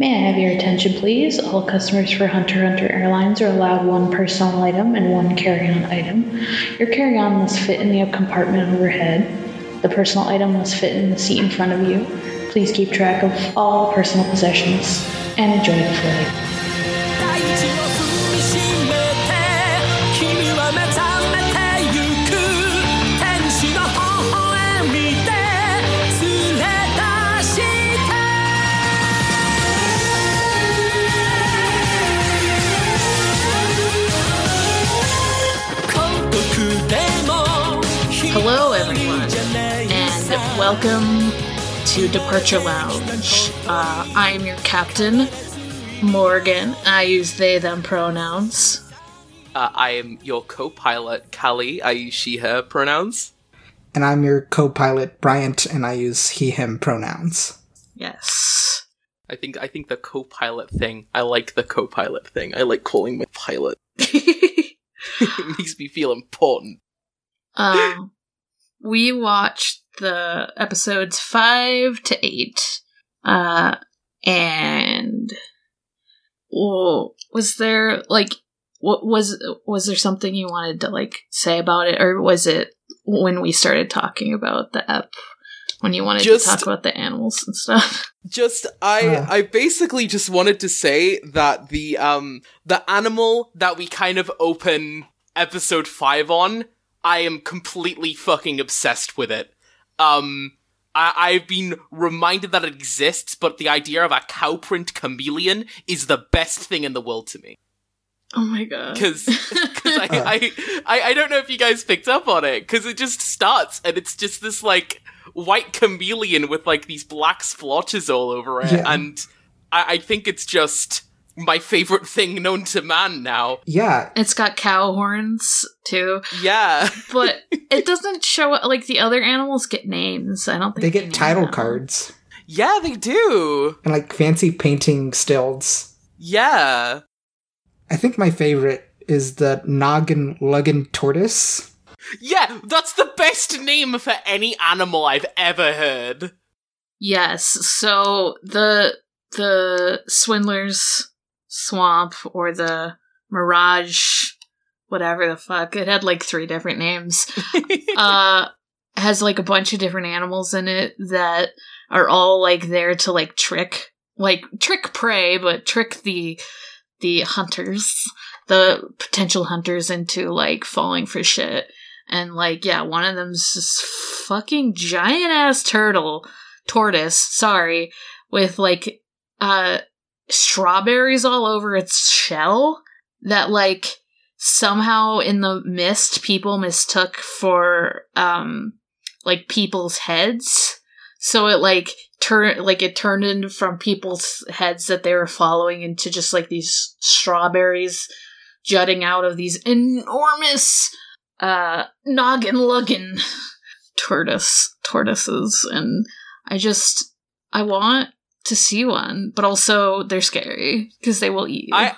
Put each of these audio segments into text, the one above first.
May I have your attention, please? All customers for Hunter Hunter Airlines are allowed one personal item and one carry-on item. Your carry-on must fit in the compartment overhead. The personal item must fit in the seat in front of you. Please keep track of all personal possessions and enjoy the flight. Welcome to Departure Lounge. Uh, I am your captain, Morgan. I use they them pronouns. Uh, I am your co-pilot, Callie. I use she/her pronouns. And I'm your co pilot, Bryant, and I use he, him pronouns. Yes. I think I think the co-pilot thing. I like the co-pilot thing. I like calling my pilot. it makes me feel important. um, we watched the episodes five to eight. Uh, and well, was there like what was was there something you wanted to like say about it, or was it when we started talking about the ep when you wanted Just- to talk about the animals and stuff? Just I Uh. I basically just wanted to say that the um the animal that we kind of open episode 5 on, I am completely fucking obsessed with it. Um I, I've been reminded that it exists, but the idea of a cow print chameleon is the best thing in the world to me. Oh my god! because I, I, I I don't know if you guys picked up on it because it just starts and it's just this like white chameleon with like these black splotches all over it, Yeah. and I, I think it's just my favorite thing known to man now. Yeah, it's got cow horns too, Yeah, but it doesn't show like the other animals get names. I don't think they get title them. cards yeah, they do. and like fancy painting stills. Yeah, I think my favorite is the Noggin Luggin Tortoise. yeah, that's the best name for any animal I've ever heard. Yes. So the the swindlers swamp or the mirage whatever the fuck. It had like three different names. Uh has like a bunch of different animals in it that are all like there to like trick like trick prey but trick the the hunters the potential hunters into like falling for shit. And like yeah one of them's this fucking giant ass turtle tortoise sorry with like uh strawberries all over its shell that like somehow in the mist people mistook for um like people's heads. So it like turned like it turned into from people's heads that they were following into just like these strawberries jutting out of these enormous uh noggin luggin tortoise tortoises. And i just i want to see one but also they're scary because they will eat you I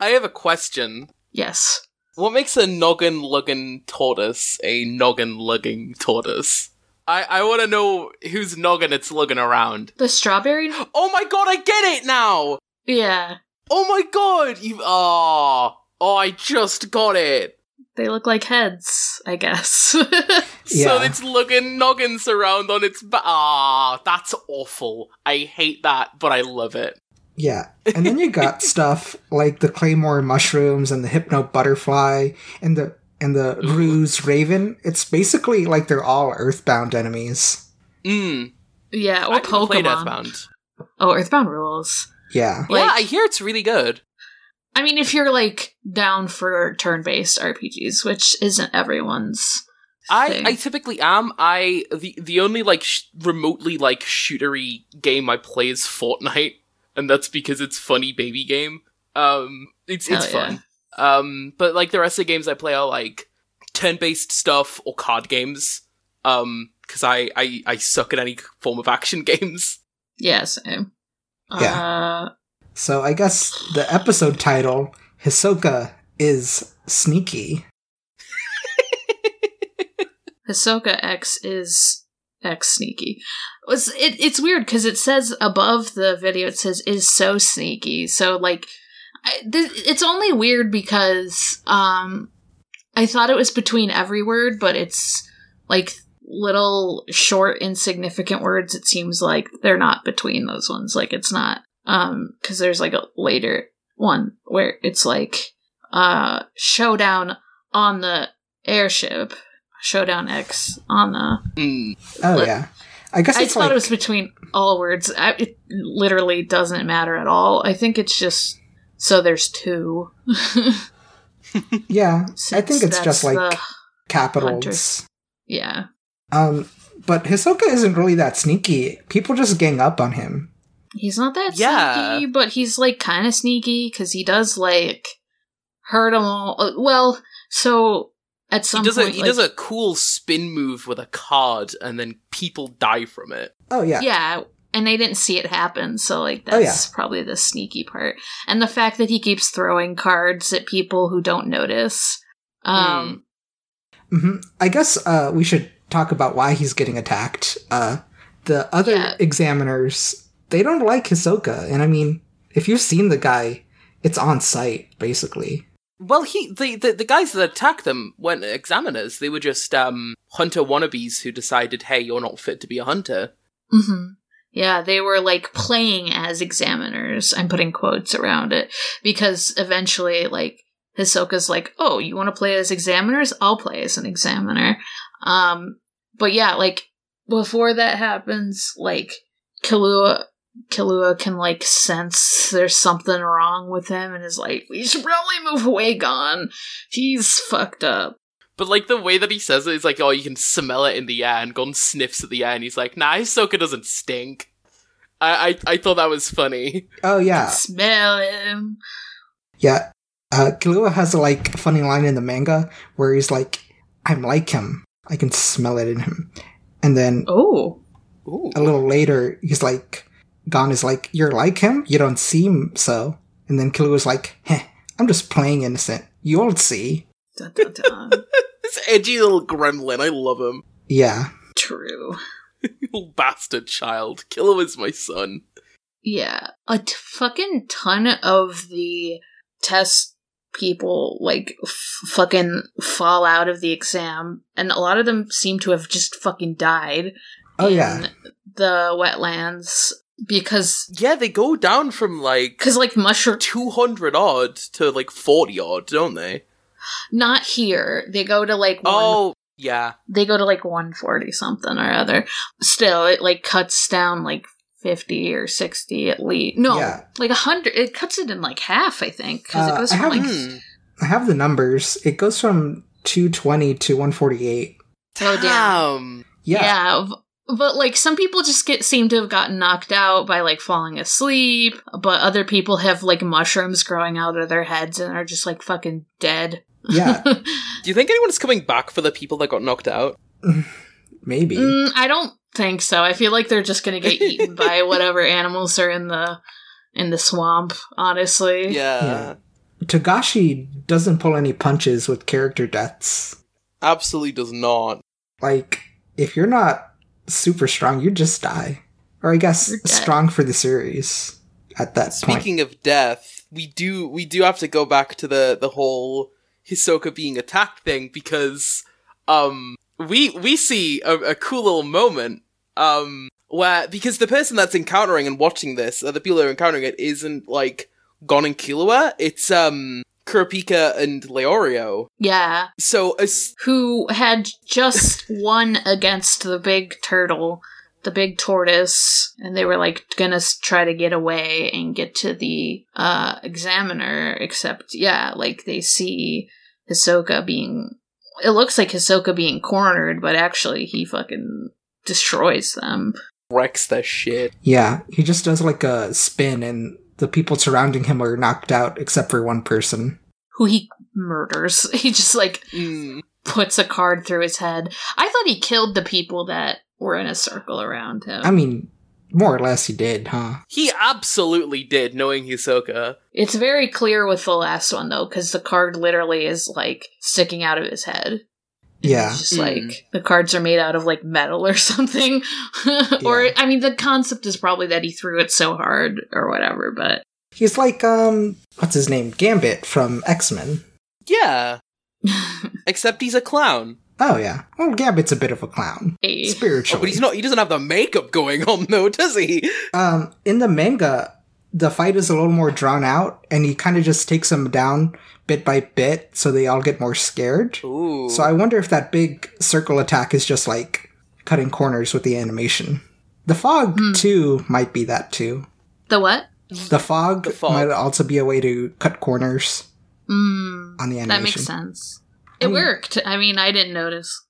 I have a question. yes What makes a noggin lugging tortoise a noggin lugging tortoise? I, I want to know whose noggin it's lugging around. the strawberry Oh my god, I get it now! yeah Oh my god, you. Oh, oh, I just got it. They look like heads i guess So Yeah. it's lugging noggins around on its back. Ah, that's awful. I hate that, but I love it. Yeah. And then you got stuff like the Claymore mushrooms and the Hypno butterfly and the and the Ruse raven. It's basically like they're all earthbound enemies. Mm. yeah or I haven't played pokemon Earthbound. oh earthbound rules Yeah. Like- yeah, I hear it's really good. I mean, if you're like down for turn-based RPGs, which isn't everyone's. I. I typically am. I the the only like sh- remotely like shootery game I play is Fortnite, and that's because it's funny baby game. Um, it's it's Hell yeah. fun. Um, but like the rest of the games I play are like turn based stuff or card games. Um, because I, I I suck at any form of action games. yeah, same. Yeah. Uh, So I guess the episode title, Hisoka, is sneaky. Hisoka X is X sneaky. It was it, it's weird because it says above the video it says is so sneaky. So like, I, th- it's only weird because um, I thought it was between every word, but it's like little short insignificant words. It seems like they're not between those ones. Like it's not um because there's like a later one where it's like uh showdown on the airship showdown x on the Mm. Oh Look, yeah. I guess i thought like it was between all words I, it literally doesn't matter at all i think it's just so there's two yeah. I think it's just like capitals. yeah Um, but Hisoka isn't really that sneaky. People just gang up on him. He's not that Yeah. sneaky but he's like kind of sneaky because he does like hurt them all uh, well so at some He does point a he like, does a cool spin move with a card, and then people die from it. Oh yeah. yeah and they didn't see it happen so like Oh, that's probably the sneaky part and the fact that he keeps throwing cards at people who don't notice um hmm I guess uh, we should talk about why he's getting attacked. Uh, the other Yeah. examiners they don't like Hisoka, and I mean, if you've seen the guy, it's on site basically. Well, he the, the the guys that attacked them weren't examiners. They were just um hunter wannabes who decided, hey, you're not fit to be a hunter. hmm Yeah, they were like playing as examiners. I'm putting quotes around it because eventually, like, Hisoka's like, "Oh, you want to play as examiners? I'll play as an examiner." Um, but yeah, like before that happens, like Killua, Killua can like sense there's something wrong with him and is like, "We should probably move away, Gon. He's fucked up." But like the way that he says it is like, oh, you can smell it in the air, and Gon sniffs at the air, and he's like, nah, Hisoka doesn't stink. I I, I thought that was funny. Oh yeah, Smell him. yeah. Uh, Killua has a like funny line in the manga where he's like, "I'm like him. I can smell it in him," and then Oh. A little later, he's like, Gon is like, You're like him? You don't seem so. And then Killua's like, Heh, I'm just playing innocent. You'll see. Dun, dun, dun. This edgy little gremlin, I love him. Yeah. True. Little bastard child. Killer is my son. Yeah, a t- fucking ton of the test people like f- fucking fall out of the exam, and a lot of them seem to have just fucking died. Oh, in yeah. the wetlands because Yeah, they go down from like because like mushroom 200 200 odd to like 40 odd, don't they? not here they go to like one Oh, yeah. they go to like 140 something or other still it like cuts down like 50 or 60 at least no Yeah. like 100 it cuts it in like half i think because Uh, it goes I from have- like Hmm. I have the numbers. It goes from 220 to 148. Oh, damn. Damn. Yeah. yeah, v- but like some people just get seem to have gotten knocked out by like falling asleep but other people have like mushrooms growing out of their heads and are just like fucking dead Yeah. Do you think anyone's coming back for the people that got knocked out? Maybe. Mm, i don't think so i feel like they're just gonna get eaten by whatever animals are in the in the swamp honestly Yeah. Yeah. Togashi doesn't pull any punches with character deaths. Absolutely does not. Like, if you're not super strong, you just die. Or I guess strong for the series at that point. Speaking of death, we do we do have to go back to the the whole Hisoka being attacked thing because um we we see a, a cool little moment um where because the person that's encountering and watching this, uh, the people that are encountering it, isn't like Gon and Killua. It's um Kurapika and Leorio. yeah So as who had just won against the big turtle, the big tortoise, and they were like gonna try to get away and get to the uh examiner. Except, yeah, like they see Hisoka being. It looks like Hisoka being cornered, but actually he fucking destroys them. wrecks their shit. Yeah, he just does like a spin, and the people surrounding him are knocked out except for one person. Who he murders. He just like Mm. puts a card through his head. I thought he killed the people that were in a circle around him. I mean, more or less he did, huh? He absolutely did, knowing Hisoka. It's very clear with the last one though, because the card literally is like sticking out of his head. Yeah. It's just Mm. like the cards are made out of like metal or something. or Yeah. I mean the concept is probably that he threw it so hard or whatever, but He's like, um, what's his name? Gambit from X Men. Yeah. Except he's a clown. Oh, yeah. Well, Gambit's a bit of a clown. Hey. Oh, but he's not. He doesn't have the makeup going on though, does he? Um, in the manga, the fight is a little more drawn out, and he kind of just takes them down bit by bit, so they all get more scared. Ooh. So I wonder if that big circle attack is just like cutting corners with the animation. The fog too might be that too. the what? The fog, The fog. might also be a way to cut corners Mm, on the animation. that makes sense. It mean- worked. I mean, I didn't notice.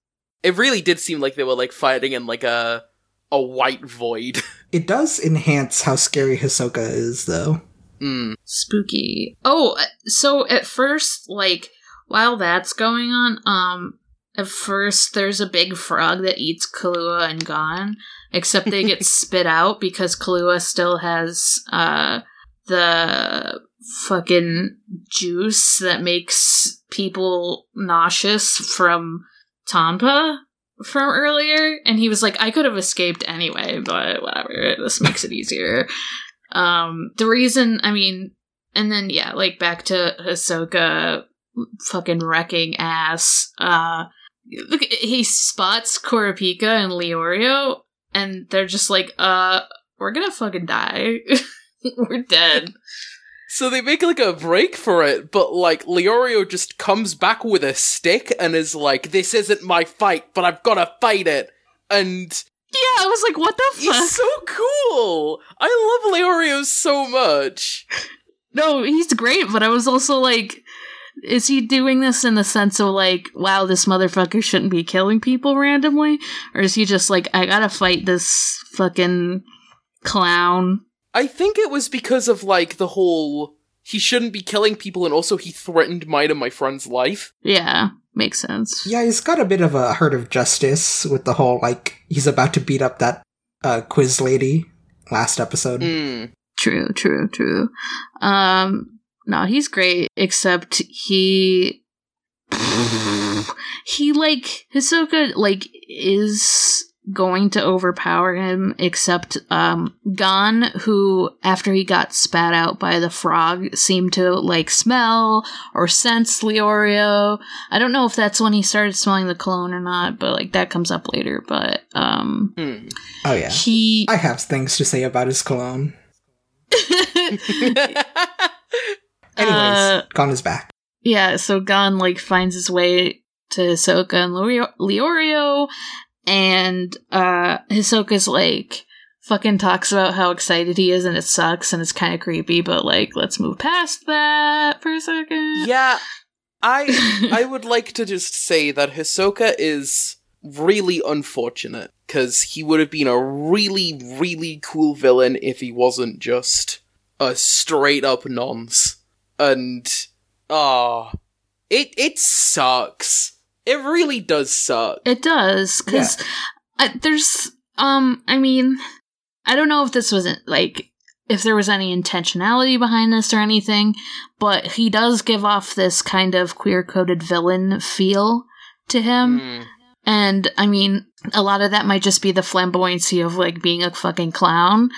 it really did seem like they were like fighting in like a a white void. It does enhance how scary Hisoka is, though. mm. Spooky. Oh, uh, so at first, like, while that's going on, um, at first there's a big frog that eats Killua and Gon, except they get spit out because Killua still has, uh, the fucking juice that makes people nauseous from Tonpa from earlier. And he was like, I could have escaped anyway, but whatever. This makes it easier. Um, the reason, I mean, and then yeah, like back to Hisoka fucking wrecking ass. Uh, look, he spots Kurapika and Leorio, and they're just like, uh, we're gonna fucking die. we're dead. So they make like a break for it, but like Leorio just comes back with a stick and is like, "This isn't my fight, but I've got to fight it." And Yeah, I was like, what the fuck? he's so cool. I love Leorio so much. No, he's great, but I was also like, is he doing this in the sense of like, wow, this motherfucker shouldn't be killing people randomly? Or is he just like, I gotta fight this fucking clown? I think it was because of like the whole he shouldn't be killing people, and also he threatened mine and my friend's life. Yeah, makes sense. Yeah, he's got a bit of a heart of justice with the whole like he's about to beat up that uh, quiz lady last episode. Mm. True, true, true. Um, no, he's great, except he. he, like, Hisoka, like, is going to overpower him, except, um, Gon, who, after he got spat out by the frog, seemed to, like, smell or sense Leorio. I don't know if that's when he started smelling the cologne or not, but, like, that comes up later, but, um, Hmm. Oh yeah, he. I have things to say about his cologne. Anyways, Uh, Gon is back. Yeah, so Gon like finds his way to Hisoka and Leorio and uh Hisoka's like fucking talks about how excited he is and it sucks and it's kind of creepy, but like let's move past that for a second. yeah, I I would like to just say that Hisoka is really unfortunate because he would have been a really really cool villain if he wasn't just a straight up nonce. And ah, it it sucks. It really does suck. It does cuz there's um I mean I don't know if this wasn't like if there was any intentionality behind this or anything, but he does give off this kind of queer coded villain feel to him. Mm. And I mean, a lot of that might just be the flamboyancy of like being a fucking clown,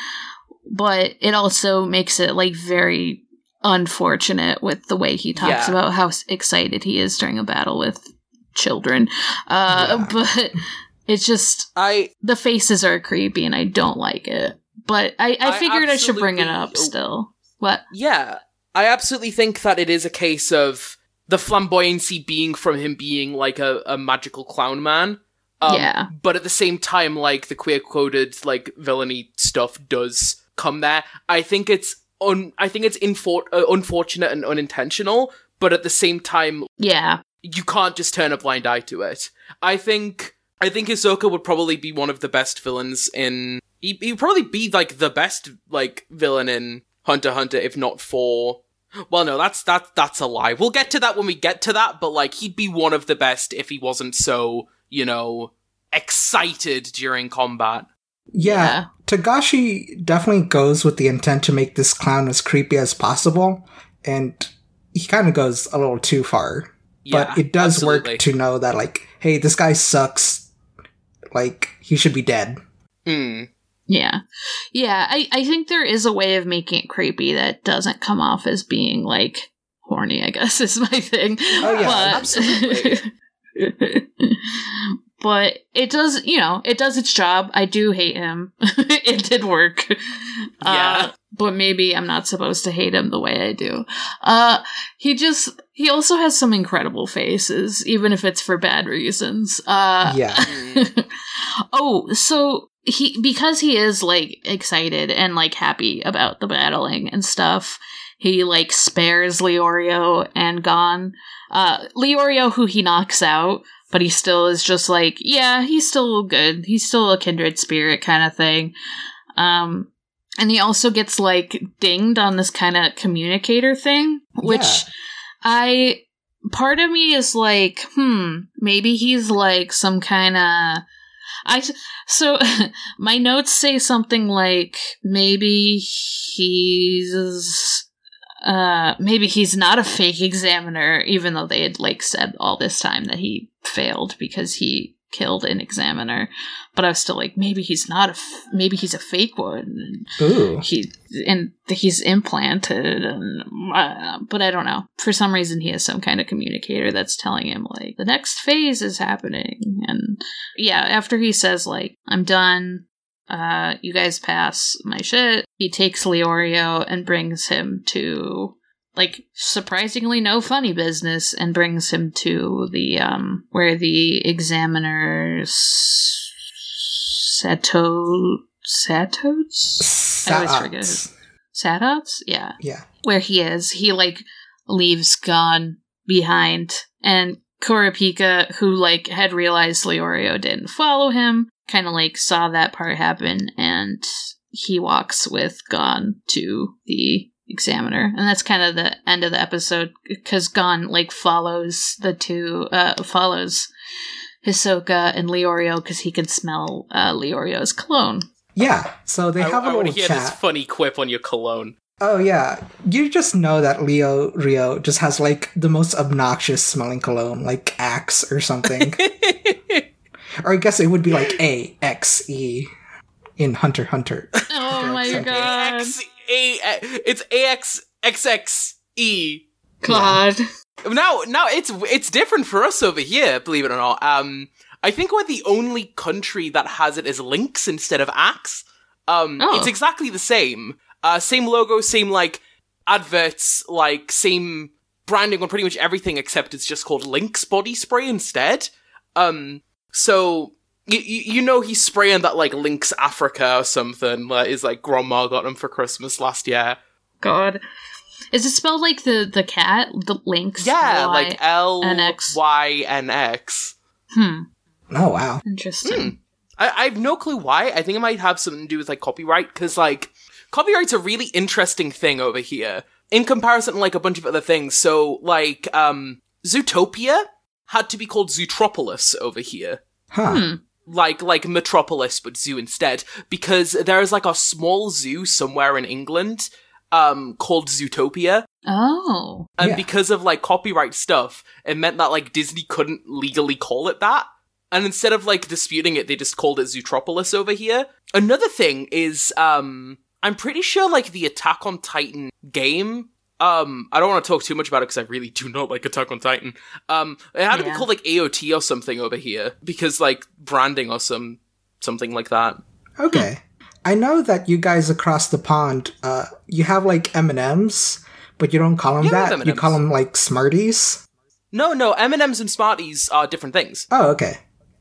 but it also makes it like very unfortunate with the way he talks Yeah. about how excited he is during a battle with children. Uh, Yeah. But it's just I the faces are creepy and I don't like it. But I, I I figured I should bring it up still. What? Yeah, I absolutely think that it is a case of the flamboyancy being from him being like a, a magical clown man. Um, Yeah. But at the same time, like the queer coded like villainy stuff does come there. I think it's un- I think it's infor- uh, unfortunate and unintentional. But at the same time, Yeah. You can't just turn a blind eye to it. I think I think Hisoka would probably be one of the best villains in. He he'd probably be like the best like villain in Hunter Hunter, if not for. Well, no, that's that that's a lie. We'll get to that when we get to that. But like, he'd be one of the best if he wasn't so you know excited during combat. Yeah, Yeah. Togashi definitely goes with the intent to make this clown as creepy as possible, and he kind of goes a little too far. But it does absolutely. work to know that like, hey, this guy sucks. Like he should be dead. Mm. Yeah. Yeah, I, I think there is a way of making it creepy that doesn't come off as being like horny, I guess is my thing. Oh, yeah, but, absolutely. but it does, you know, it does its job. I do hate him. it did work. Yeah. Uh, but maybe I'm not supposed to hate him the way I do. Uh, he just, he also has some incredible faces, even if it's for bad reasons. Uh, Yeah. Oh, so he because he is like excited and like happy about the battling and stuff. He like spares Leorio and Gon. Uh, Leorio, who he knocks out, but he still is just like, yeah, he's still good. He's still a kindred spirit kind of thing. Um, and he also gets like dinged on this kind of communicator thing, which Yeah. I part of me is like, hmm, maybe he's like some kind of I so my notes say something like maybe he's uh maybe he's not a fake examiner even though they had like said all this time that he failed because he killed an examiner but i was still like maybe he's not a f- maybe he's a fake one. Ooh. he and he's implanted and uh, but i don't know. For some reason he has some kind of communicator that's telling him like the next phase is happening. And yeah after he says like i'm done uh you guys pass my shit he takes leorio and brings him to like surprisingly no funny business and brings him to the um where the examiners sato satos I always forget Sats. Sadots? Yeah. Yeah. Where he is. He like leaves Gon behind. And Kurapika, who like had realized Leorio didn't follow him, kinda like saw that part happen and he walks with Gon to the examiner. And that's kind of the end of the episode because Gon like follows the two uh follows Hisoka and Leorio because he can smell uh, Leorio's cologne. Yeah. So they I, have a I want little to hear chat. this funny quip on your cologne. Oh yeah, you just know that Leorio just has like the most obnoxious smelling cologne, like Axe or something. or I guess it would be like A X E in Hunter Hunter. Oh my Okay. god. A, it's AXXXE. God. Now, now it's it's different for us over here. Believe it or not. Um, I think we're the only country that has it as Lynx instead of axe. Um, Oh. it's exactly the same. Uh, same logo, same like adverts, like same branding on pretty much everything, except it's just called Lynx body spray instead. Um, so you you know he's spraying that like Lynx Africa or something that is like grandma got him for Christmas last year. God. Is it spelled like the the cat? The lynx? Yeah, Y- like L NX. Y N X. Hmm. Oh wow. Interesting. I, I have no clue why. I think it might have something to do with like copyright, because like copyright's a really interesting thing over here in comparison to like a bunch of other things. So like um Zootopia had to be called Zootropolis over here. Huh. Hmm. Like like Metropolis but zoo instead. Because there is like a small zoo somewhere in England um called Zootopia. Oh. And Yeah. because of like copyright stuff, it meant that like Disney couldn't legally call it that. And instead of like disputing it, they just called it Zootropolis over here. Another thing is, um, I'm pretty sure like the Attack on Titan game. Um, I don't want to talk too much about it because I really do not like Attack on Titan. Um, it had to be called like AOT or something over here because like branding or some something like that. Okay. I know that you guys across the pond, uh, you have like M and M's, but you don't call them Yeah, that. You M&Ms. call them like Smarties. No, no, M and M's and Smarties are different things. Oh, okay.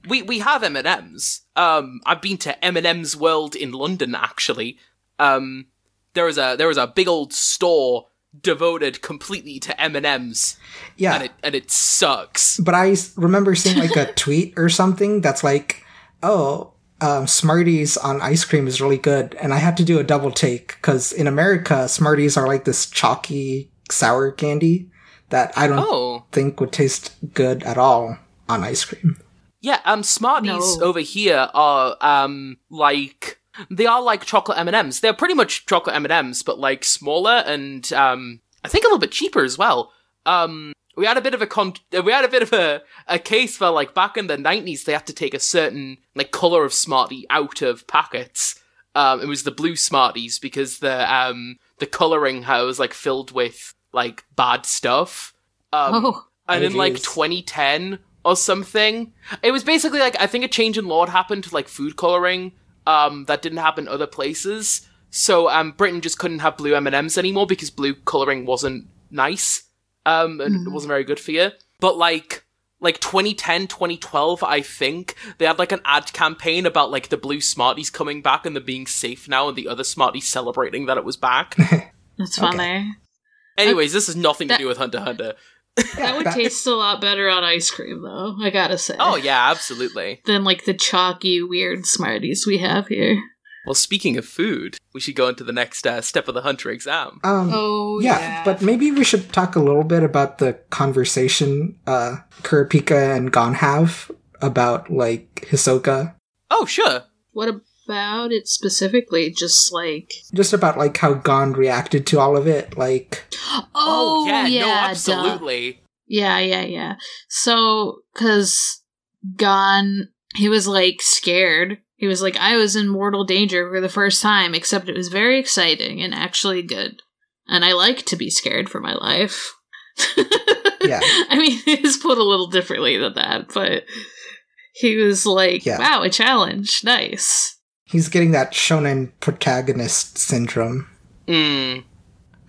We we have M and M's. Um, I've been to M and M's World in London actually. Um, there was a there was a big old store devoted completely to M and M's, Yeah. and it and it sucks. but I remember seeing like a tweet or something that's like, "Oh, um, Smarties on ice cream is really good," and I had to do a double take because in America, Smarties are like this chalky sour candy that I don't Oh, think would taste good at all on ice cream. yeah. Um, Smarties No. over here are um like they are like chocolate M and M's. They're pretty much chocolate M and M's, but like smaller and um I think a little bit cheaper as well. Um, we had a bit of a con- we had a bit of a, a case where like back in the 90s they had to take a certain like color of smartie out of packets. Um it was the blue smarties because the um the coloring was like filled with like bad stuff. Um Oh, and in like 2010 or something it was basically like i think a change in law had happened to like food coloring um that didn't happen other places. So um britain just couldn't have blue m&ms anymore because blue coloring wasn't nice um and it wasn't very good for you. But like like 2010 2012 i think they had like an ad campaign about like the blue smarties coming back and them being safe now and the other smarties celebrating that it was back. That's Okay. funny. anyways this has nothing to do with hunter hunter That would taste a lot better on ice cream, though. I gotta say. oh yeah absolutely Than like the chalky, weird Smarties we have here. Well, speaking of food, we should go into the next uh, step of the Hunter exam. Um, Oh yeah, but maybe we should talk a little bit about the conversation uh, Kurapika and Gon have about like Hisoka. Oh, sure. what about it specifically? Just like Just about like how Gon reacted to all of it. Like, oh, oh yeah, no, duh. absolutely. Yeah, yeah, yeah. So, because Gon, he was like scared. He was like, I was in mortal danger for the first time, except it was very exciting and actually good. And I like to be scared for my life. Yeah. I mean, it's put a little differently than that, but he was like, Yeah. wow, a challenge. Nice. He's getting that shonen protagonist syndrome. Mm.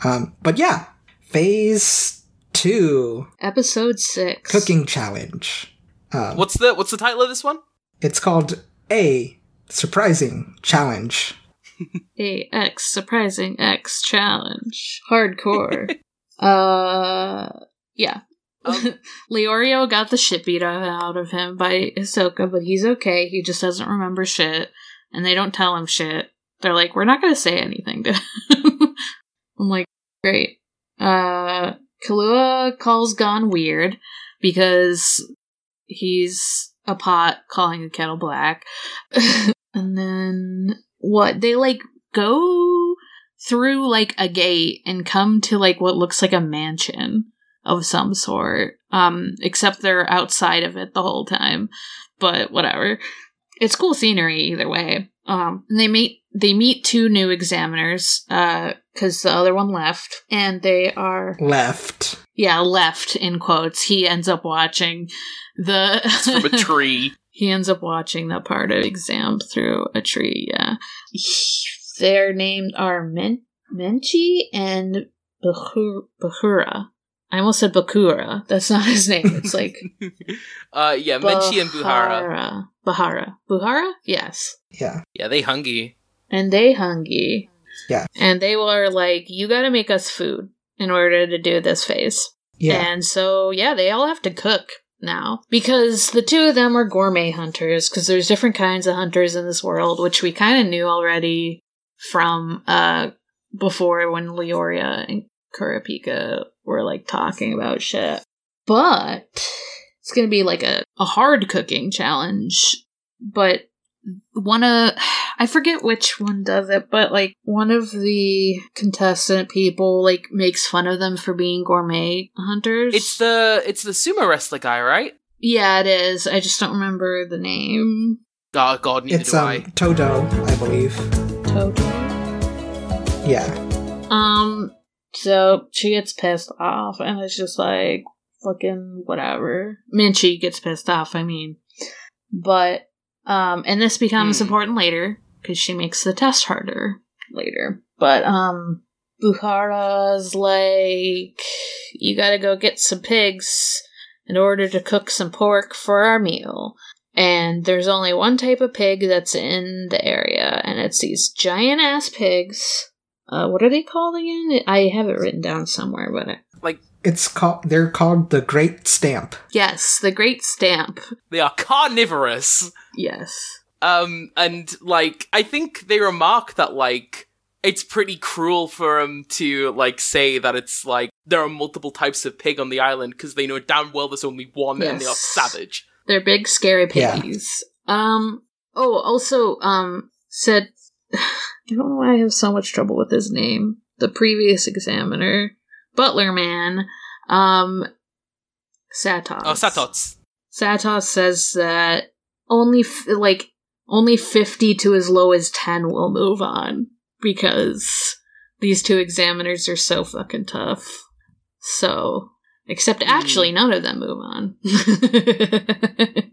Um, but yeah, phase two Episode six. cooking challenge. Um, What's the What's the title of this one? it's called a surprising challenge. A X surprising X challenge. Hardcore. uh yeah. Um, Leorio got the shit beat out of him by Hisoka, but he's okay. He just doesn't remember shit. And they don't tell him shit. They're like, we're not gonna say anything to him. I'm like, great. Uh Killua calls Gon weird because he's a pot calling the kettle black. and then what? They like go through like a gate and come to like what looks like a mansion of some sort. Um, except they're outside of it the whole time. But whatever. It's cool scenery either way. Um, and they meet they meet two new examiners, uh, because the other one left, and they are Left. yeah left in quotes. He ends up watching the it's from a tree. he ends up watching that part of exam through a tree, yeah. Their names are Men- Menchi and Bahur- Bahura. I almost said Bakura. That's not his name. It's like uh, yeah, Menchi and Buhara. Bahara. Bahara. Buhara? Yes. Yeah. Yeah, they hungy. And they hungry. Yeah. And they were like, you gotta make us food in order to do this phase. Yeah. And so, yeah, they all have to cook now because the two of them are gourmet hunters because there's different kinds of hunters in this world, which we kind of knew already from uh before when Leorio and Kurapika were like talking about shit. But it's gonna be like a, a hard cooking challenge. But one of I forget which one does it, but like one of the contestant people like makes fun of them for being gourmet hunters. It's the it's the sumo wrestler guy, right? yeah, it is. I just don't remember the name. Oh God, neither it's do um I. Todo, I believe. Toto. Yeah. Um. So she gets pissed off, and it's just like fucking whatever. Menchi gets pissed off. I mean, but um, and this becomes Hmm. important later because she makes the test harder later. But um, Buhara's like, you gotta go get some pigs in order to cook some pork for our meal. And there's only one type of pig that's in the area, and it's these giant ass pigs. Uh, what are they called again? I have it written down somewhere, but I- It's called they're called the Great Stamp. yes, the Great Stamp. They are carnivorous. Yes. Um, and like I think they remark that like it's pretty cruel for them to like say that it's like there are multiple types of pig on the island because they know damn well there's only one and they are savage. They're big, scary Yeah. Um. Oh, also, um, said. I don't know why I have so much trouble with his name. The previous examiner, Butler Man, um, Satos. Oh, Satots. Satos says that only f- like only 50 to as low as 10 will move on because these two examiners are so fucking tough. So, except actually none of them move on.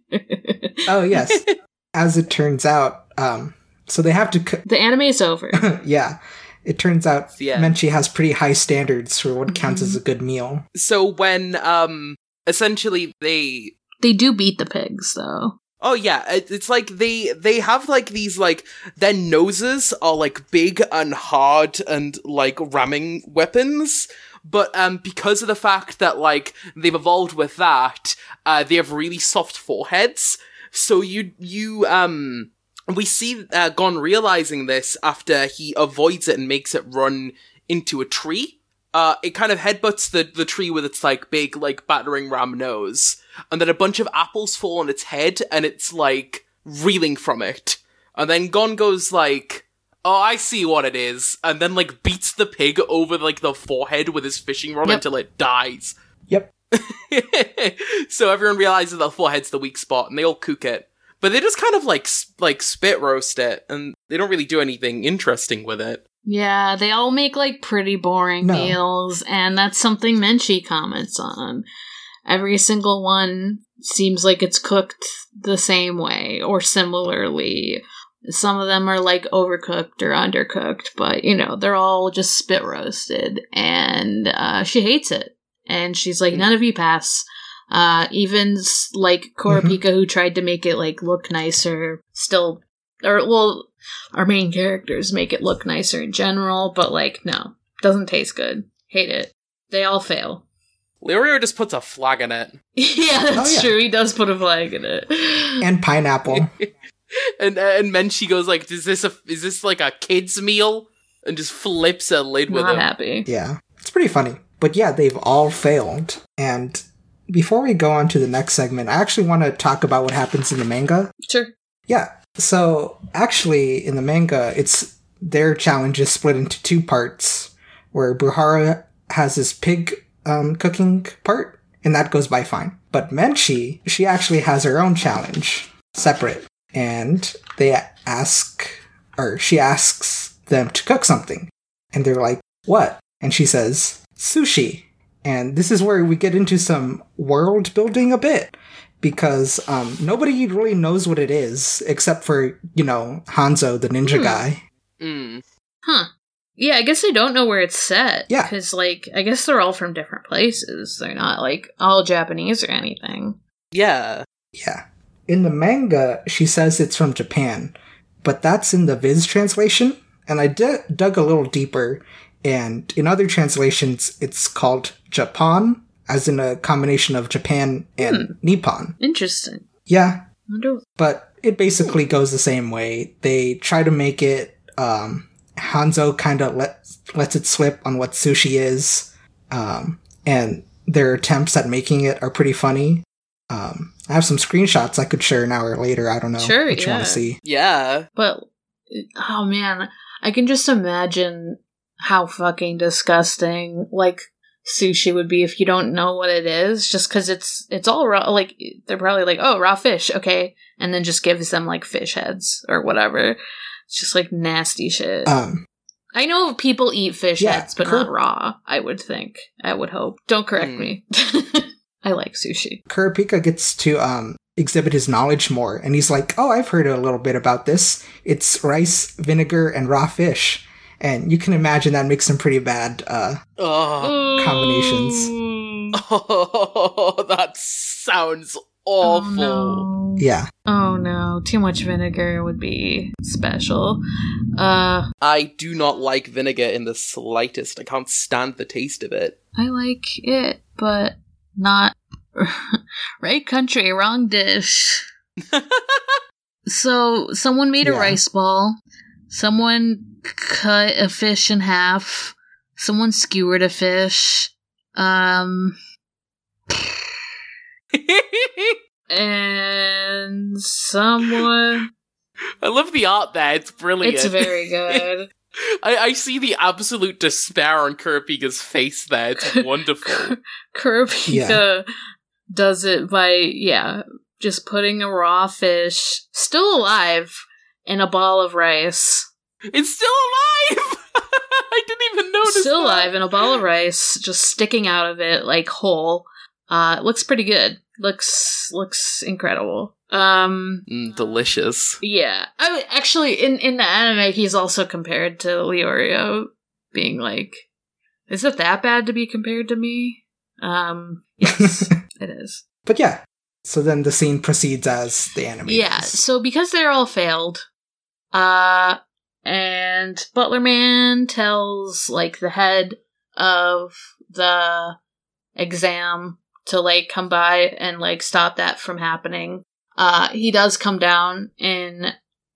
Oh yes. As it turns out, um, so they have to. c the is over. yeah, it turns out Yeah. Menchi has pretty high standards for what counts as a good meal. So when um essentially they They do beat the pigs though. Oh yeah, it's like they they have like these like their noses are like big and hard and like ramming weapons, but um because of the fact that like they've evolved with that, uh they have really soft foreheads. So you you um we see uh, Gon realizing this after he avoids it and makes it run into a tree. Uh, it kind of headbutts the, the tree with its like big like battering ram nose, and then a bunch of apples fall on its head, and it's like reeling from it. And then Gon goes like, "Oh, I see what it is," and then like beats the pig over like the forehead with his fishing rod Yep. until it dies. Yep. so everyone realizes that the forehead's the weak spot, and they all cook it. But they just kind of like s- like spit roast it, and they don't really do anything interesting with it. Yeah, they all make like pretty boring No. meals, and that's something Menchi comments on. Every single one seems like it's cooked the same way or similarly. Some of them are like overcooked or undercooked, but you know, they're all just spit roasted. And uh, she hates it. And she's like, none of you pass. Uh, even s- like Kurapika, who tried to make it like look nicer, still, or well, our main characters make it look nicer in general, but like, no, doesn't taste good. Hate it. They all fail. Leorio just puts a flag in it. yeah, that's Oh, yeah. true. He does put a flag in it. And pineapple. and and Menchi goes like, "Is this a is this like a kid's meal?" And just flips a lid with Not him. happy. yeah, it's pretty funny. But yeah, they've all failed. And before we go on to the next segment, I actually want to talk about what happens in the manga. Sure. Yeah. So actually, in the manga, it's their challenge is split into two parts, where Buhara has his pig um, cooking part, and that goes by fine. But Menchi, she actually has her own challenge, separate, and they ask, or she asks them to cook something, and they're like, "What?" And she says, "Sushi." And this is where we get into some world building a bit because um, nobody really knows what it is except for you know Hanzo, the ninja Hmm. guy. Mm. Huh. Yeah, I guess I don't know where it's set. Yeah. Because, like, I guess they're all from different places. They're not, like, all Japanese or anything. Yeah. Yeah, in the manga, she says it's from Japan, but that's in the Viz translation. And I d- dug a little deeper, and in other translations, it's called Jappon, as in a combination of Japan and Nippon. Interesting. Yeah, I wonder. but it basically goes the same way. They try to make it. Um, Hanzo kind of let lets it slip on what sushi is, um, and their attempts at making it are pretty funny. Um, I have some screenshots I could share an hour later. I don't know Sure, what you want to see. Yeah. But, oh man, I can just imagine how fucking disgusting, like, sushi would be if you don't know what it is, just because it's, it's all raw, like, they're probably like, oh, raw fish, okay, and then just gives them, like, fish heads or whatever. It's just, like, nasty shit. Um, I know people eat fish Yeah, heads, but cur- not raw, I would think. I would hope. Don't correct Hmm. me. I like sushi. Kurapika gets to um, exhibit his knowledge more, and he's like, "Oh, I've heard a little bit about this. It's rice, vinegar, and raw fish." And you can imagine that makes some pretty bad uh, Oh, combinations. Ooh. that sounds Oh awful. no. Yeah. Oh no, too much vinegar would be special. Uh, I do not like vinegar in the slightest. I can't stand the taste of it. I like it, but not right country, wrong dish. so, someone made a rice ball. Someone cut a fish in half. Someone skewered a fish. Um, and someone. I love the art there. It's brilliant. It's very good. I, I see the absolute despair on Kurapika's face there. It's wonderful. Kurapika does it by yeah, just putting a raw fish still alive in a ball of rice. It's still alive. I didn't even notice. Still that. alive in a ball of rice, just sticking out of it like whole. Uh, it looks pretty good. Looks looks incredible. Um, Mm, delicious. yeah. I mean, actually, in in the anime, he's also compared to Leorio, being like, "Is it that bad to be compared to me?" Um, yes, it is. But yeah. So then the scene proceeds as the anime. Yeah. does. So because they're all failed, uh, and Butler Man tells like the head of the exam to like come by and like stop that from happening. Uh, he does come down in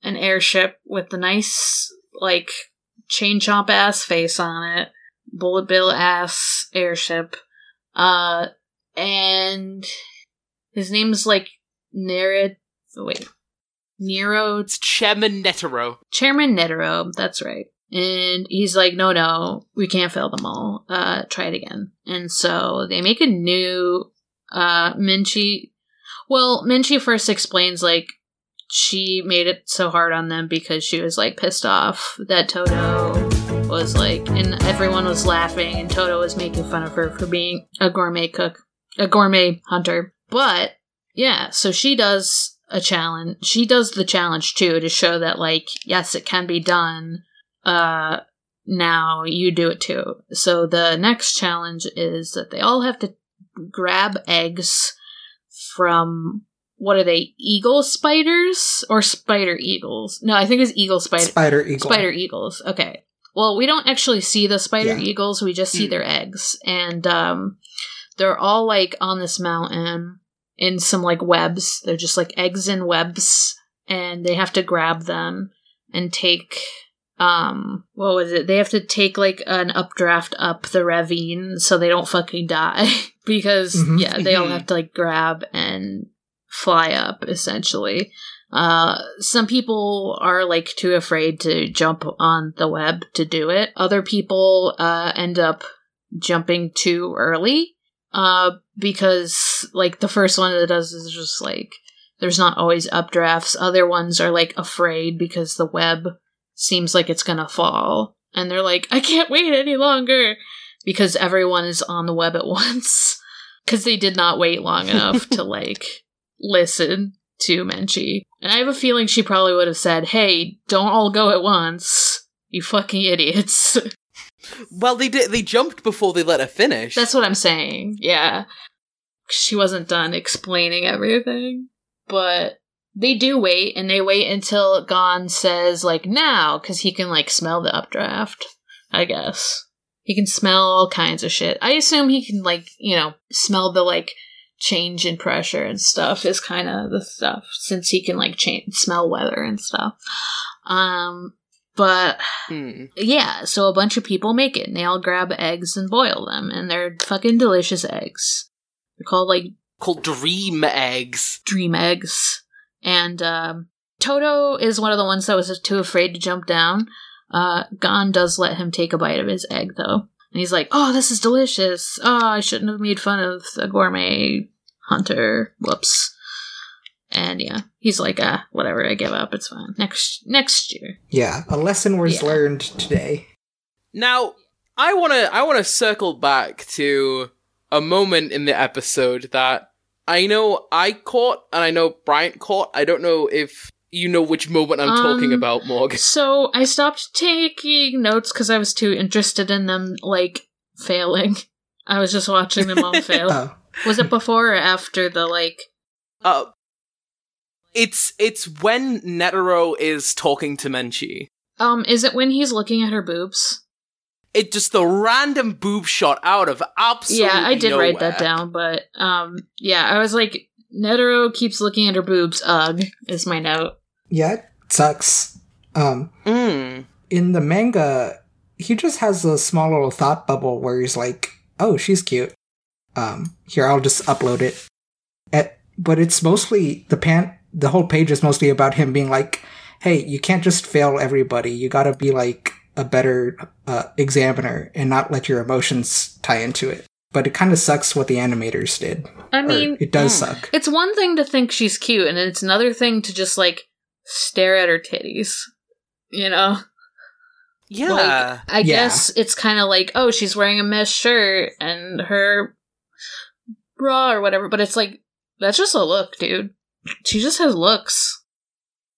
an airship with the nice like chain chomp ass face on it, bullet bill ass airship. Uh, and his name's like Nerid. Oh, wait. Nero It's Chairman Netero. Chairman Netero, that's right. And he's like, no, no, we can't fail them all. Uh, try it again. And so they make a new, uh, Menchi. Well, Menchi first explains, like, she made it so hard on them because she was, like, pissed off that Toto was, like, and everyone was laughing and Toto was making fun of her for being a gourmet cook, a gourmet hunter. But, yeah, so she does a challenge. She does the challenge too to show that like yes, it can be done. Uh now you do it too. So the next challenge is that they all have to grab eggs from what are they? Eagle spiders or spider eagles? No, I think it's eagle spider Spider Eagle. Spider eagles. Okay. Well, we don't actually see the spider Yeah. eagles. We just see Mm. their eggs, and um, they're all like on this mountain in some like webs. They're just like eggs in webs, and they have to grab them and take. Um, what was it? They have to take like an updraft up the ravine so they don't fucking die because Mhm. yeah, they all have to like grab and fly up essentially. Uh, some people are like too afraid to jump on the web to do it. Other people uh, end up jumping too early uh, because like the first one that does is just like there's not always updrafts. Other ones are like afraid because the web seems like it's gonna fall, and they're like, I can't wait any longer because everyone is on the web at once because they did not wait long enough to like listen to Menchi. And I have a feeling she probably would have said, Hey, don't all go at once. You fucking idiots. Well, they did. They jumped before they let her finish. That's what I'm saying. Yeah. She wasn't done explaining everything. But they do wait, and they wait until Gon says, like, now, because he can, like, smell the updraft, I guess. He can smell all kinds of shit. I assume he can, like, you know, smell the, like, change in pressure and stuff is kind of the stuff, since he can, like, change, smell weather and stuff. Um, but Hmm. yeah, so a bunch of people make it, and they all grab eggs and boil them, and they're fucking delicious eggs. They're called like called Dream Eggs. dream eggs. And um, Toto is one of the ones that was too afraid to jump down. Uh, Gon does let him take a bite of his egg, though. And he's like, oh, this is delicious. Oh, I shouldn't have made fun of the gourmet hunter. Whoops. And yeah, he's like, ah, whatever, I give up. It's fine. Next next year. Yeah, a lesson was Yeah. learned today. Now, I wanna I wanna circle back to a moment in the episode that I know I caught and I know Bryant caught. I don't know if you know which moment I'm talking Um, about, Morgan. So I stopped taking notes because I was too interested in them, like, failing. I was just watching them all fail. Oh, Was it before or after the, like, Uh, it's it's when Netero is talking to Menchi. um, is it when he's looking at her boobs? It just the random boob shot out of absolutely yeah, I did write that down, but, um, yeah, I was like, Netero keeps looking at her boobs, ugh, is my note. yeah, it sucks. Um, Mm. in the manga, he just has a small little thought bubble where he's like, "Oh, she's cute." Um, here I'll just upload it. At, but it's mostly the pan. The whole page is mostly about him being like, "Hey, you can't just fail everybody. You got to be like a better uh, examiner and not let your emotions tie into it." but it kind of sucks what the animators did. I Or mean, it does mm. suck. it's one thing to think she's cute, and it's another thing to just like stare at her titties. You know, Yeah. I Yeah. guess it's kind of like, oh, she's wearing a mesh shirt and her bra or whatever, but it's like that's just a look, dude. She just has looks.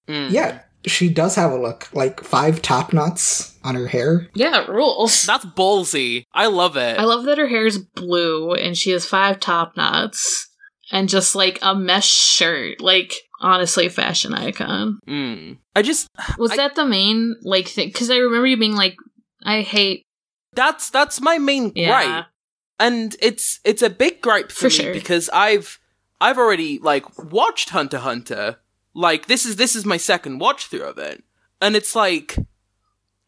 Mm. Yeah, she does have a look like five top knots on her hair. Yeah, it rules. That's ballsy. I love it. I love that her hair is blue and she has five top knots and just like a mesh shirt. Like, honestly, fashion icon. Mm. I just Was I- that the main like thing? Because I remember you being like, I hate. that's that's my main Yeah. gripe. And it's it's a big gripe for, For me sure. because I've I've already like watched Hunter Hunter. Like this is this is my second watch through of it. And it's like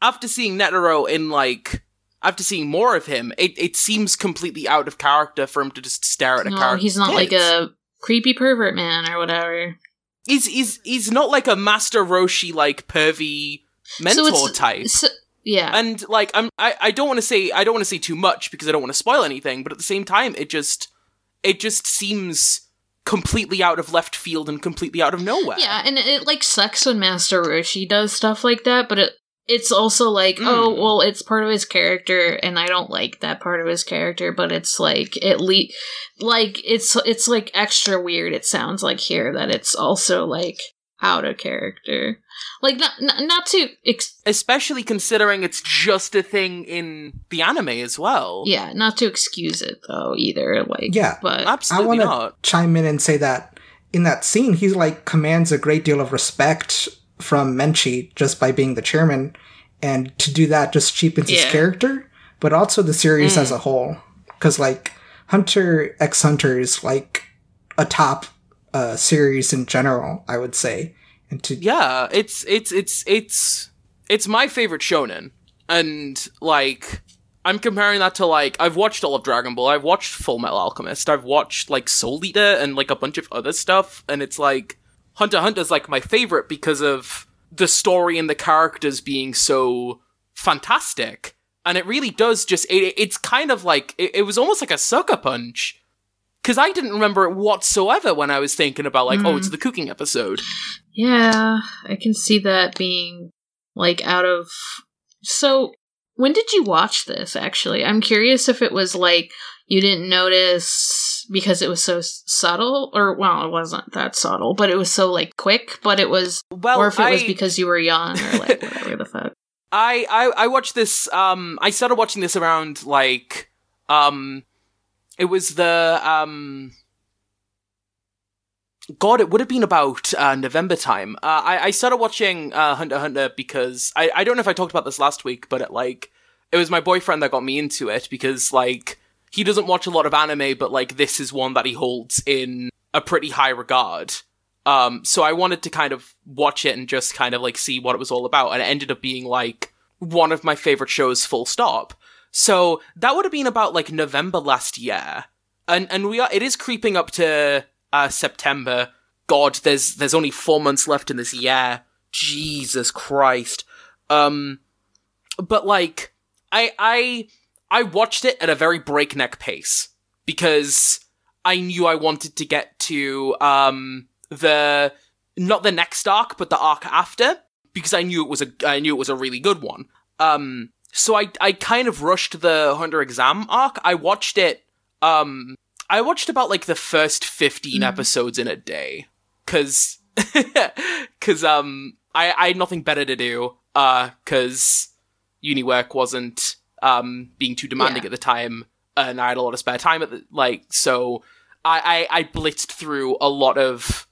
after seeing Netero in like after seeing more of him, it, it seems completely out of character for him to just stare at a No, character. he's not like a creepy pervert man or whatever. he's he's he's not like a Master Roshi like pervy mentor so type. So, yeah. and like I'm I, I don't want to say I don't want to say too much because I don't want to spoil anything, but at the same time it just it just seems completely out of left field and completely out of nowhere. Yeah, and it, it, like sucks when Master Roshi does stuff like that, but it it's also like, Mm. oh, well, it's part of his character, and I don't like that part of his character, but it's like at least like it's it's like extra weird. It sounds like here that it's also like out of character, like not not, not to ex- Especially considering it's just a thing in the anime as well. yeah, not to excuse it though either. Like Yeah. but I want to chime in and say that in that scene, he like commands a great deal of respect from Menchi just by being the chairman, and to do that just cheapens his character, but also the series Mm. as a whole. Because like Hunter X Hunter is like a top uh, series in general, I would say, and to Yeah, it's it's it's it's it's my favorite shonen. And like I'm comparing that to like I've watched all of Dragon Ball, I've watched Full Metal Alchemist, I've watched like Soul Eater and like a bunch of other stuff, and it's like Hunter x Hunter's like my favorite because of the story and the characters being so fantastic. And it really does just it, it's kind of like it, it was almost like a sucker punch. Cause I didn't remember it whatsoever when I was thinking about like, oh, it's the cooking episode. Yeah, I can see that being like out of. So, when did you watch this actually? I'm curious if it was like you didn't notice because it was so subtle, or well, it wasn't that subtle, but it was so like quick, but it was, Well, or if it was because you were young or like whatever the fuck. I, I I watched this um I started watching this around like um it was the um God, it would have been about uh, November time. Uh, I, I started watching uh, Hunter Hunter because I, I don't know if I talked about this last week, but it like it was my boyfriend that got me into it because like he doesn't watch a lot of anime, but like this is one that he holds in a pretty high regard. Um, so I wanted to kind of watch it and just kind of like see what it was all about, and it ended up being like one of my favorite shows, full stop. So that would have been about like November last year, and and we are it is creeping up to uh, September. God, there's there's only four months left in this year. Jesus Christ. Um, but like I I I watched it at a very breakneck pace because I knew I wanted to get to um the not the next arc but the arc after because I knew it was a I knew it was a really good one. Um so I I kind of rushed the Hunter exam arc. I watched it um I watched about like the first 15 episodes in a day cuz cuz um I I had nothing better to do uh cuz uni work wasn't um being too demanding Yeah. at the time and I had a lot of spare time at the like so I I, I blitzed through a lot of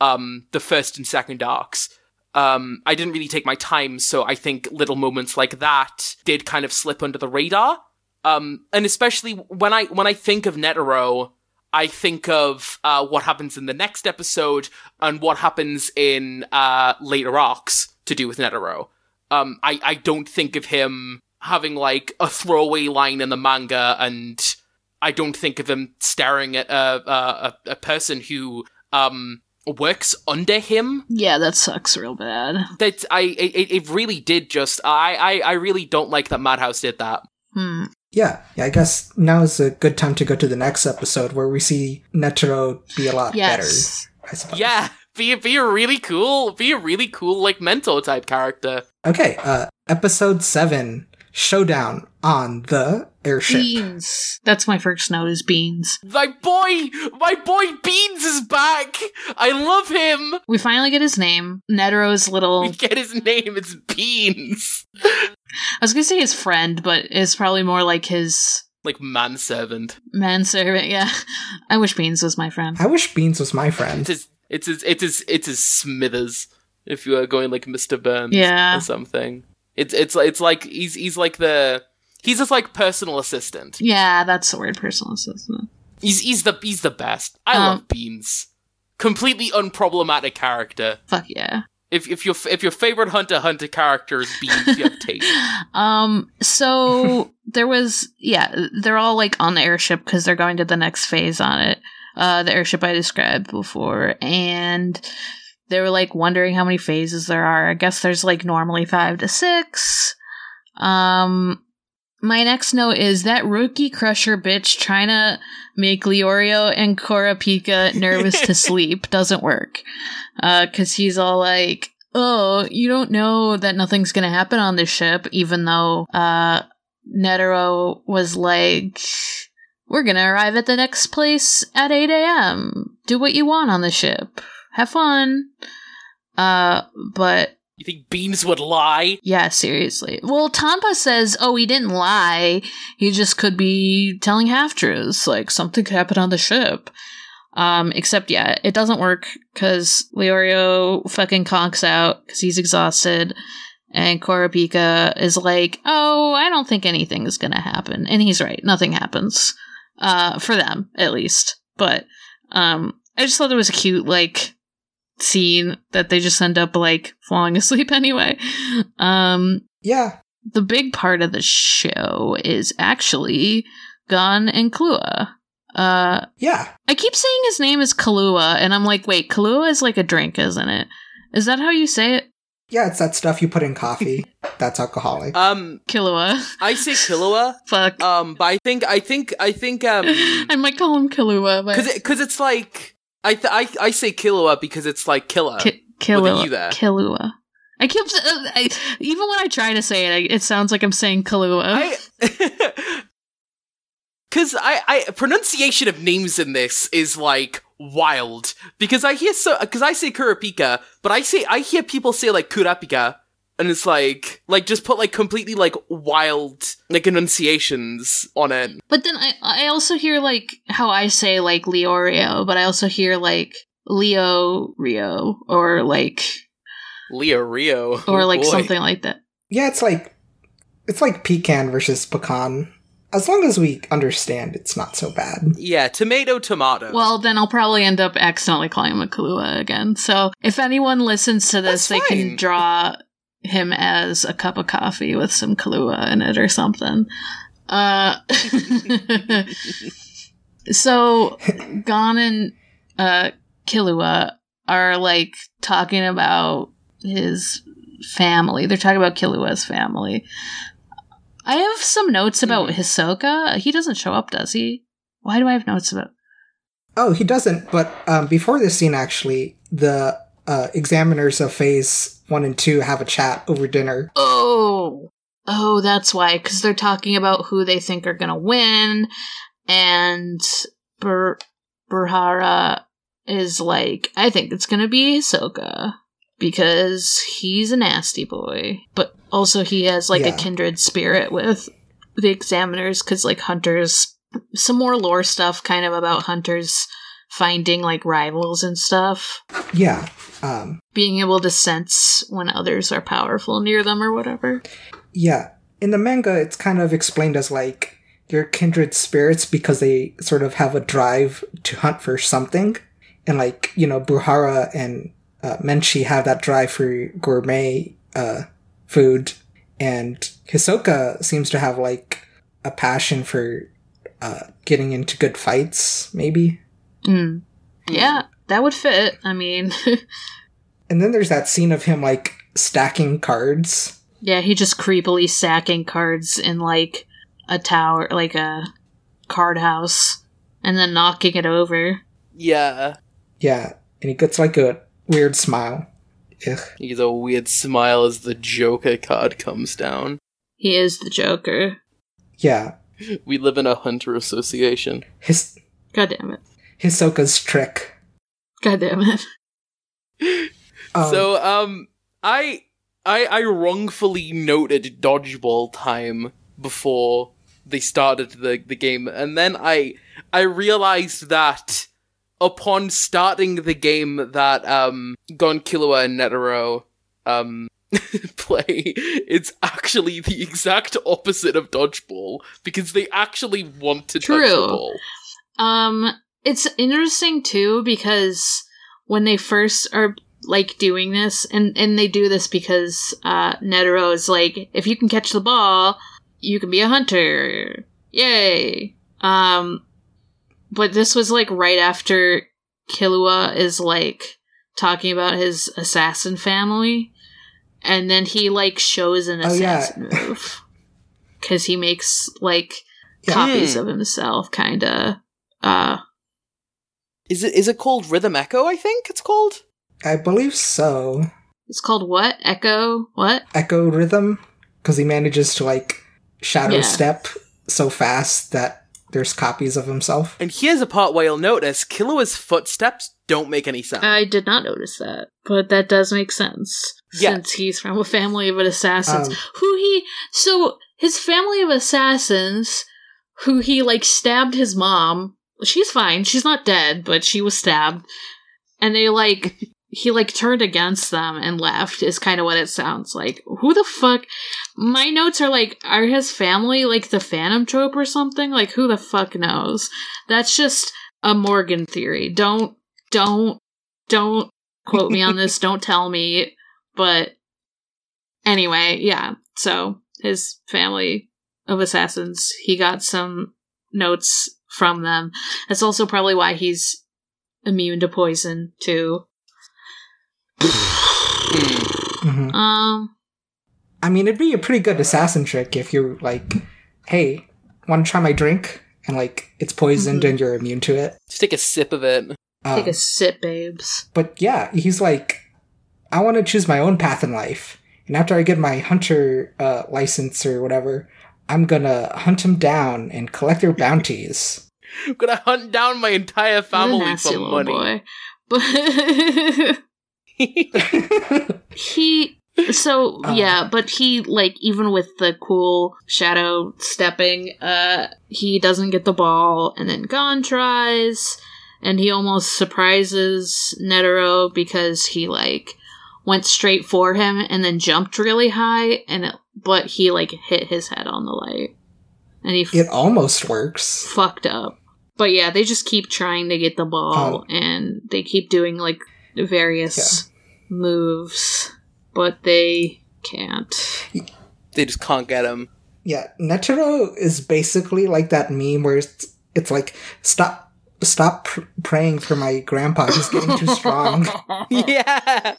um the first and second arcs um I didn't really take my time so I think little moments like that did kind of slip under the radar um and especially when I when I think of Netero I think of uh, what happens in the next episode and what happens in uh, later arcs to do with Netero. Um, I, I don't think of him having like a throwaway line in the manga, and I don't think of him staring at a a, a, person who um works under him. Yeah, that sucks real bad. That I it, it really did just I, I I really don't like that Madhouse did that. Hmm. Yeah, yeah, I guess now is a good time to go to the next episode where we see Netero be a lot Yes. better, I suppose. Yeah, be be a really cool, be a really cool like mentor type character. Okay, uh, episode 7 Showdown on the airship. Beans. That's my first note is beans. My boy, my boy Beans is back. I love him. We finally get his name. Netero's little. We get his name. It's Beans. I was gonna say his friend, but it's probably more like his Like manservant. manservant. Yeah. I wish Beans was my friend. I wish Beans was my It's friend. his, it's his, it's his, it's his Smithers. If you are going like Mr. Burns Yeah. or something. It's it's it's like he's he's like the he's just like personal assistant. Yeah, that's the word. Personal assistant. He's he's the he's the best. I Um, love Beans. Completely unproblematic character. Fuck yeah. If if your if your favorite Hunter Hunter character is Beans, you have taste. Um, so there was, yeah, they're all like on the airship because they're going to the next phase on it. Uh, the airship I described before. And they were like wondering how many phases there are. I guess there's like normally five to six. Um, my next note is that rookie crusher bitch trying to make Leorio and Kurapika nervous to sleep doesn't work. Uh, cause he's all like, oh, you don't know that nothing's gonna happen on this ship, even though, uh, Netero was like, we're gonna arrive at the next place at 8 a.m. Do what you want on the ship. Have fun. Uh, but You think Beans would lie? yeah, seriously. Well, Tonpa says, oh, he didn't lie. He just could be telling half truths. Like, something could happen on the ship. Um, except, yeah, it doesn't work because Leorio fucking conks out because he's exhausted. And Kurapika is like, oh, I don't think anything is gonna happen. And he's right. Nothing happens. Uh, for them, at least. But, um, I just thought it was a cute, like, scene that they just end up, like, falling asleep anyway. Um, Yeah, the big part of the show is actually Gon and Killua. Uh, yeah. I keep saying his name is Kahlua, and I'm like, wait, Kahlua is like a drink, isn't it? Is that how you say it? Yeah, it's that stuff you put in coffee that's alcoholic. Um, Kahlua. I say Killua. Fuck. Um, but I think I think I think um, I might call him Kahlua, but because because it's like I th- I I say Killua because it's like killer. Ki- with a there. Kahlua. I keep, uh, I, even when I try to say it, I, it sounds like I'm saying Kahlua. Because I, I pronunciation of names in this is like wild because I hear so because I say Kurapika, but I say I hear people say like Kurapika, and it's like like just put like completely like wild like enunciations on it. But then I I also hear like how I say like Leorio, but I also hear like Leo Rio or like Leo Rio or Oh, like boy. something like that. yeah, it's like it's like pecan versus pecan. As long as we understand, it's not so bad. Yeah, tomato, tomato. Well, then I'll probably end up accidentally calling him a Kahlua again. So if anyone listens to this, That's they can draw him as a cup of coffee with some Kahlua in it or something. Uh, so Gon and uh, Killua are like talking about his family. They're talking about Killua's family. I have some notes about Hisoka. He doesn't show up, does he? Why do I have notes about? Oh, he doesn't. But um, before this scene, actually, the uh, examiners of Phase One and Two have a chat over dinner. Oh, oh, that's why. Because they're talking about who they think are gonna win, and Buhara is like, I think it's gonna be Hisoka because he's a nasty boy, but also he has like Yeah. a kindred spirit with the examiners because like hunters some more lore stuff kind of about hunters finding like rivals and stuff Yeah. Um, being able to sense when others are powerful near them or whatever. yeah. In the manga, it's kind of explained as like they're kindred spirits because they sort of have a drive to hunt for something. And like, you know, Buhara and uh, Menchi have that drive for gourmet uh, food. And Hisoka seems to have like a passion for uh, getting into good fights, maybe. Mm. Yeah, that would fit. I mean, And then there's that scene of him like stacking cards. yeah, he just creepily sacking cards in like a tower, like a card house, and then knocking it over. Yeah. Yeah, and he gets like a weird smile. Ugh. He gets a weird smile as the Joker card comes down. He is the Joker. Yeah, We live in a hunter association. his God damn it. Hisoka's trick. God damn it. Um, so um I I I wrongfully noted dodgeball time before they started the the game and then I I realized that upon starting the game that um Gon Killua and Netero um play it's actually the exact opposite of dodgeball because they actually want to touch the ball. Um, it's interesting too because when they first are like doing this, and and they do this because uh, Netero is like, if you can catch the ball, you can be a hunter. Yay! Um, but this was like right after Killua is like talking about his assassin family, and then he like shows an Oh, yeah. assassin move because he makes like Yeah. copies Hmm. of himself, kind of. Uh, Is it is it called Rhythm Echo, I think it's called? I believe so. it's called what? Echo? What? Echo rhythm, because he manages to like shadow Yeah. step so fast that there's copies of himself. And here's a part where you'll notice Killua's footsteps don't make any sound. I did not notice that, but that does make sense Yeah. since he's from a family of assassins. Um, who he so his family of assassins, who he like stabbed his mom. She's fine. She's not dead, but she was stabbed, and they like he like turned against them and left. Is kind of what it sounds like. Who the fuck? My notes are like, are his family like the Phantom Troupe or something? Like, who the fuck knows? That's just a Morgan theory. Don't don't don't quote me on this. Don't tell me. But anyway, yeah. So his family of assassins, he got some notes from them. That's also probably why he's immune to poison too. Mhm. Um, I mean, it'd be a pretty good assassin trick if you're like, hey, want to try my drink? And like, it's poisoned Mhm. and you're immune to it. Just take a sip of it. Um, take a sip, babes. but yeah, he's like, I want to choose my own path in life. And after I get my hunter uh, license or whatever, I'm gonna hunt him down and collect their bounties. I'm gonna hunt down my entire family for money. boy. But he so Uh. yeah but he like even with the cool shadow stepping uh he doesn't get the ball and then gon tries and he almost surprises netero because he like went straight for him and then jumped really high and it, but he like hit his head on the light and he f- it almost works. fucked up. But yeah, they just keep trying to get the ball Oh. and they keep doing like various moves, but they can't. they just can't get him. Yeah, Netero is basically like that meme where it's, it's like, stop, stop pr- praying for my grandpa. He's getting too strong. yeah.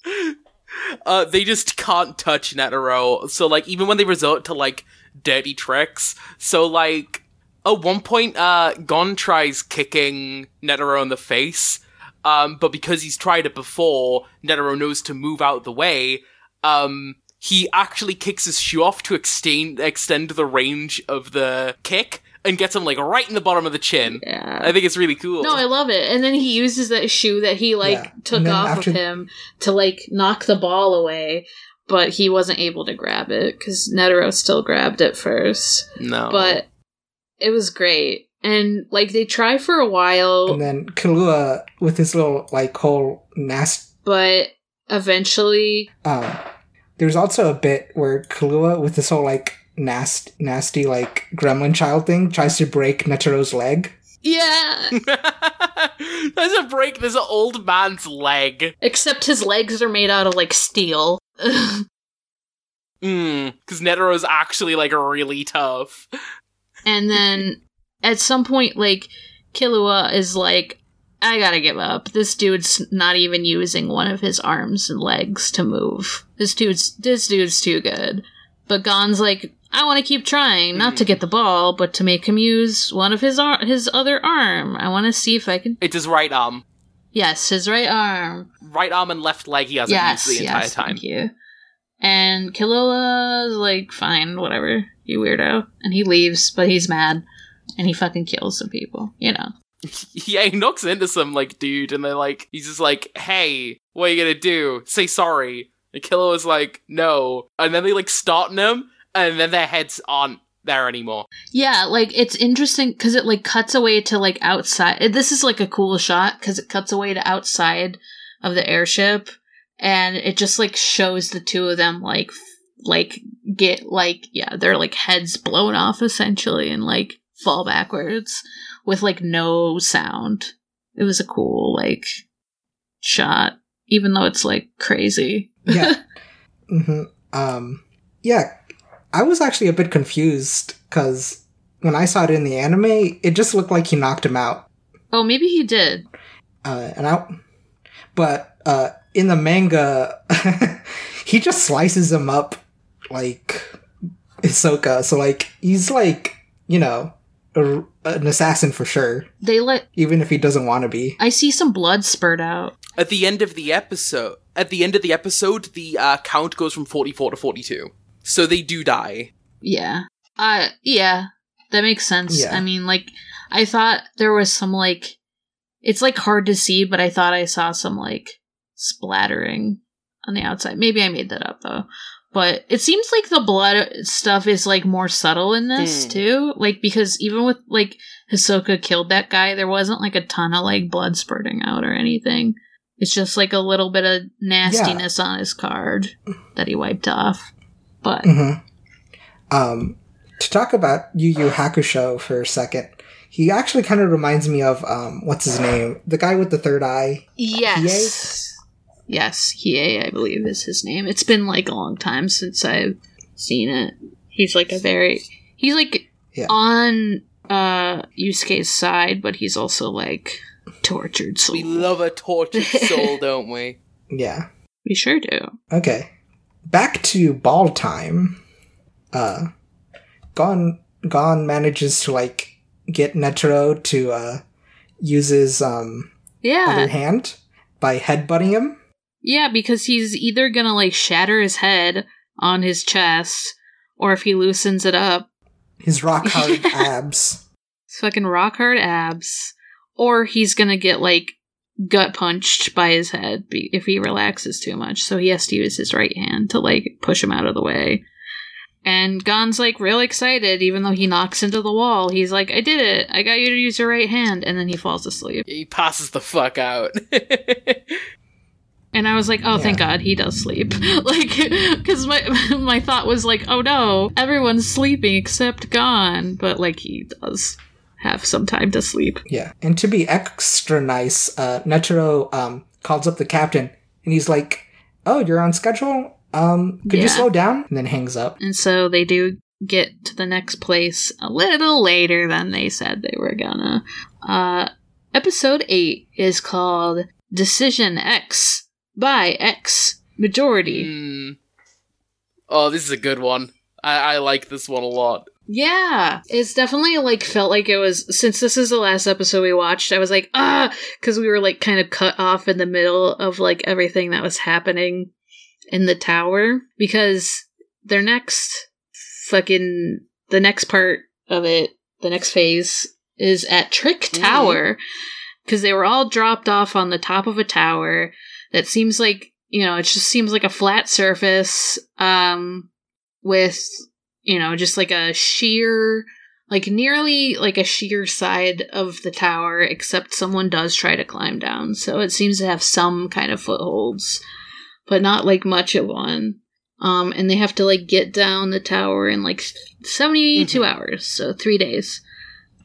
Uh, they just can't touch Netero. So like even when they resort to like dirty tricks, so like at one point, uh, Gon tries kicking Netero in the face. Um, but because he's tried it before, Netero knows to move out the way. Um, he actually kicks his shoe off to extend extend the range of the kick and gets him like right in the bottom of the chin. Yeah. I think it's really cool. No, I love it. And then he uses that shoe that he like Yeah. took off after- of him to like knock the ball away, but he wasn't able to grab it because Netero still grabbed it first. no, But it was great. And like they try for a while, and then Kalua with his little, like, whole nest. but eventually Um, there's also a bit where Kalua with this whole, like, nast, nasty, like, gremlin child thing tries to break Netero's leg. Yeah. There's a break. There's an old man's leg. Except his legs are made out of like steel. Mm, because Netero's actually like really tough. and then at some point, like, Killua is like, I gotta give up. This dude's not even using one of his arms and legs to move. This dude's this dude's too good. But Gon's like, I want to keep trying, not to mm-hmm. get the ball, but to make him use one of his ar- his other arm. I want to see if I can. It's his right arm. Yes, his right arm. Right arm and left leg he hasn't yes, used the entire yes, time. thank you. And Killua's like, fine, whatever, you weirdo. And he leaves, but he's mad, and he fucking kills some people. You know. Yeah, he knocks into some like dude, and they're like, he's just like, "Hey, what are you gonna do? Say sorry." And Killer was like, "No," and then they like starting him, and then their heads aren't there anymore. Yeah, like it's interesting because it like cuts away to like outside. This is like a cool shot because it cuts away to outside of the airship, and it just like shows the two of them like f- like get like yeah their like heads blown off essentially and like fall backwards with like no sound. It was a cool like shot, even though it's like crazy. yeah. hmm Um, yeah, I was actually a bit confused because when I saw it in the anime, it just looked like he knocked him out. Oh, maybe he did. Uh, and I, but uh, in the manga, he just slices him up like Hisoka. So like he's like you know a, an assassin for sure, They let even if he doesn't want to be. I see some blood spurt out. At the end of the episode, at the end of the episode, the uh, count goes from forty-four to forty-two. So they do die. Yeah. Uh yeah. That makes sense. Yeah. I mean like I thought there was some like it's like hard to see, but I thought I saw some like splattering on the outside. Maybe I made that up though. But it seems like the blood stuff is like more subtle in this Hmm. too. Like because even with like Hisoka killed that guy, there wasn't like a ton of like blood spurting out or anything. It's just like a little bit of nastiness on his card that he wiped off. But hmm Um, to talk about Yu Yu Hakusho for a second, he actually kind of reminds me of um, what's his name, the guy with the third eye. Yes. Yes, Hiei, I believe is his name. It's been like a long time since I've seen it. He's like a very he's like Yeah. on uh Yusuke's side, but he's also like tortured soul. We love a tortured soul, don't we? Yeah. We sure do. Okay. Back to ball time. Uh, Gon Gon manages to like get Netero to uh use his um Yeah. other hand by headbutting him. Yeah, because he's either gonna like shatter his head on his chest, or if he loosens it up, His rock hard abs. his fucking rock hard abs, or he's gonna get like gut punched by his head if he relaxes too much. So he has to use his right hand to like push him out of the way. And Gon's like real excited, even though he knocks into the wall. He's like, "I did it! I got you to use your right hand," and then he falls asleep. He passes the fuck out. And I was like, "Oh, thank God he does sleep!" like, because my my thought was like, "Oh no, everyone's sleeping except Gon," but like he does have some time to sleep. Yeah. And to be extra nice, uh Netero um calls up the captain and he's like, "Oh, you're on schedule? Um could you slow down?" And then hangs up. And so they do get to the next place a little later than they said they were gonna. Uh, episode 8 is called Decision X by X Majority. Hmm. Oh, this is a good one. I, I like this one a lot. Yeah, it's definitely like felt like it was since this is the last episode we watched. I was like, ah, because we were like kind of cut off in the middle of like everything that was happening in the tower. Because their next fucking the next part of it, the next phase is at Trick Tower because they were all dropped off on the top of a tower that seems like you know it just seems like a flat surface um with you know, just like a sheer, like nearly like a sheer side of the tower, except someone does try to climb down. So it seems to have some kind of footholds, but not like much of one. Um, and they have to like get down the tower in like 72 hours, so three days.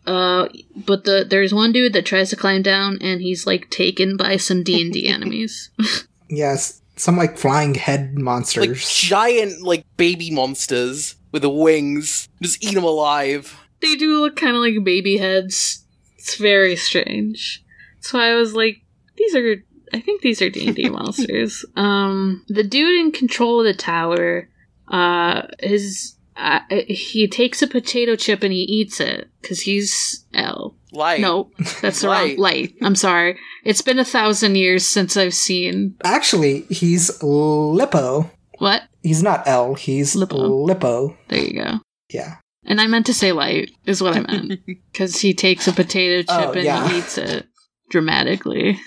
Uh, but the there's one dude that tries to climb down, and he's like taken by some D and D enemies. Yes, some like flying head Like monsters. giant, like baby monsters with the wings. Just eat them alive. they do look kind of like baby heads. It's very strange. So I was like, these are. I think these are D and D monsters. Um, the dude in control of the tower, uh, his uh, he takes a potato chip and he eats it because he's L. Light. No, that's the wrong Light. light. I'm sorry. It's been a thousand years since I've seen Actually, he's Lippo. What? He's not L, he's Lippo. Lippo. There you go. Yeah. And I meant to say light is what I meant because he takes a potato chip Oh, and yeah. he eats it dramatically.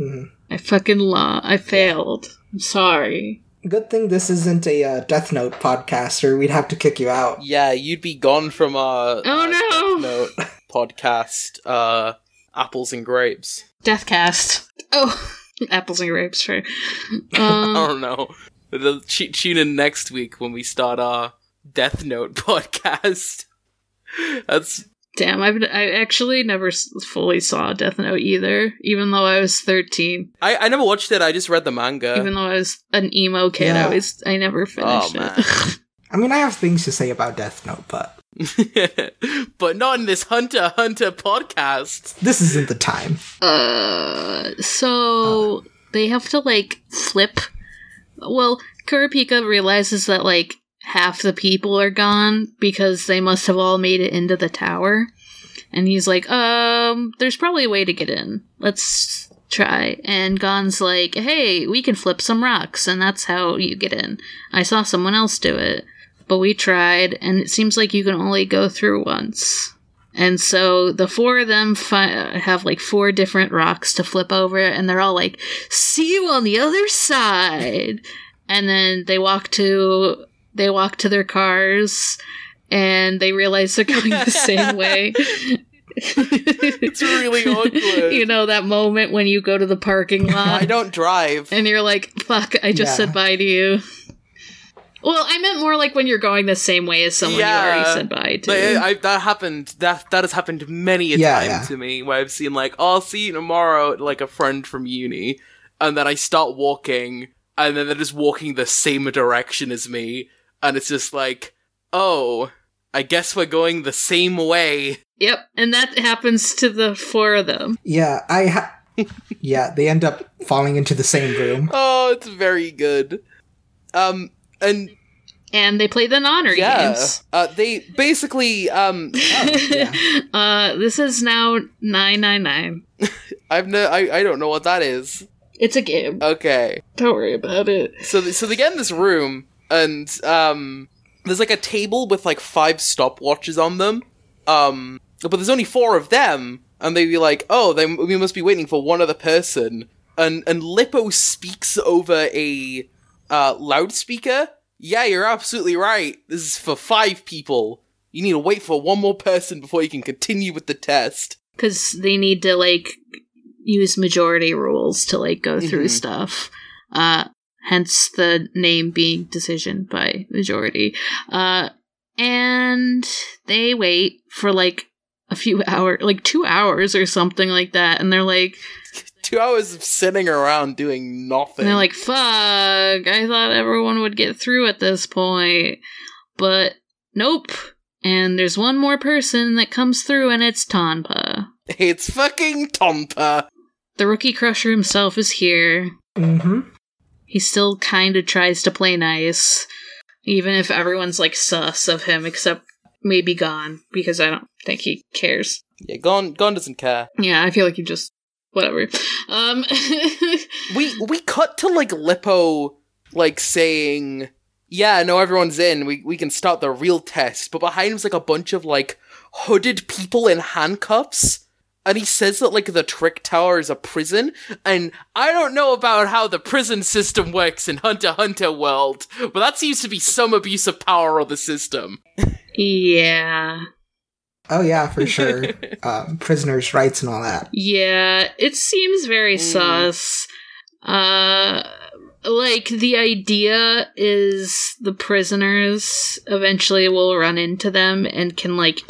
Mhm. I fucking law. I failed. I'm sorry. Good thing this isn't a uh, Death Note podcast, or we'd have to kick you out. Yeah, you'd be gone from our Oh, uh, no. Death Note podcast, uh, apples and grapes. Deathcast. Oh, apples and grapes. Sure. I Um, don't know. The- tu- Tune in next week when we start our Death Note podcast. That's damn, I've I actually never fully saw Death Note either, even though I was thirteen. I, I never watched it. I just read the manga. Even though I was an emo kid, Yeah. I was I never finished Oh, man. it. I mean, I have things to say about Death Note, but but not in this Hunter Hunter podcast. this isn't the time. Uh, so they have to like flip. Well, Kurapika realizes that like half the people are gone because they must have all made it into the tower, and he's like, "Um, there's probably a way to get in. Let's try." And Gon's like, "Hey, we can flip some rocks, and that's how you get in. I saw someone else do it." But we tried, and it seems like you can only go through once. And so the four of them fi- uh, have like four different rocks to flip over, and they're all like, "See you on the other side." And then they walk to they walk to their cars, and they realize they're going the same way. It's really awkward. you know that moment when you go to the parking lot I don't drive. and you're like, "Fuck, I just Yeah. said bye to you." Well, I meant more like when you're going the same way as someone you already said bye to. Like, I, I, that happened. That that has happened many a Yeah, time yeah. to me, where I've seen like, oh, I'll see you tomorrow, like a friend from uni, and then I start walking, and then they're just walking the same direction as me, and it's just like, oh, I guess we're going the same way. Yep, and that happens to the four of them. Yeah, I ha- Yeah, they end up falling into the same room. Oh, it's very good. Um, and And they play the honor yeah, games. uh, they basically um, yeah. Uh, this is now 999. I've no, I, I don't know what that is. It's a game. Okay. Don't worry about it. So they, so they get in this room and um there's like a table with like five stopwatches on them. Um but there's only four of them and they be like, "Oh, then we must be waiting for one other person." And and Lippo speaks over a uh loudspeaker. Yeah, you're absolutely right. This is for five people. You need to wait for one more person before you can continue with the test. Because they need to, like, use majority rules to, like, go through Mhm. stuff. Uh, hence the name being decision by majority. Uh, and they wait for, like, a few hours, like two hours or something like that. And they're like, Two hours of sitting around doing nothing. And they're like, fuck, I thought everyone would get through at this point. But nope. And there's one more person that comes through, and it's Tonpa. it's fucking Tonpa. The rookie crusher himself is here. Mm-hmm. He still kind of tries to play nice, even if everyone's like sus of him, except maybe Gon, because I don't think he cares. Yeah, Gon Gon doesn't care. Yeah, I feel like he just. Whatever. Um. We we cut to like Lippo like saying, "Yeah, no, everyone's in. We we can start the real test." But behind him's like a bunch of like hooded people in handcuffs. And he says that like the trick tower is a prison, and I don't know about how the prison system works in Hunter Hunter world, but that seems to be some abuse of power of the system. yeah. Oh yeah, for sure. um, prisoners' rights and all that. Yeah, it seems very Mm. sus. Uh like the idea is the prisoners eventually will run into them and can like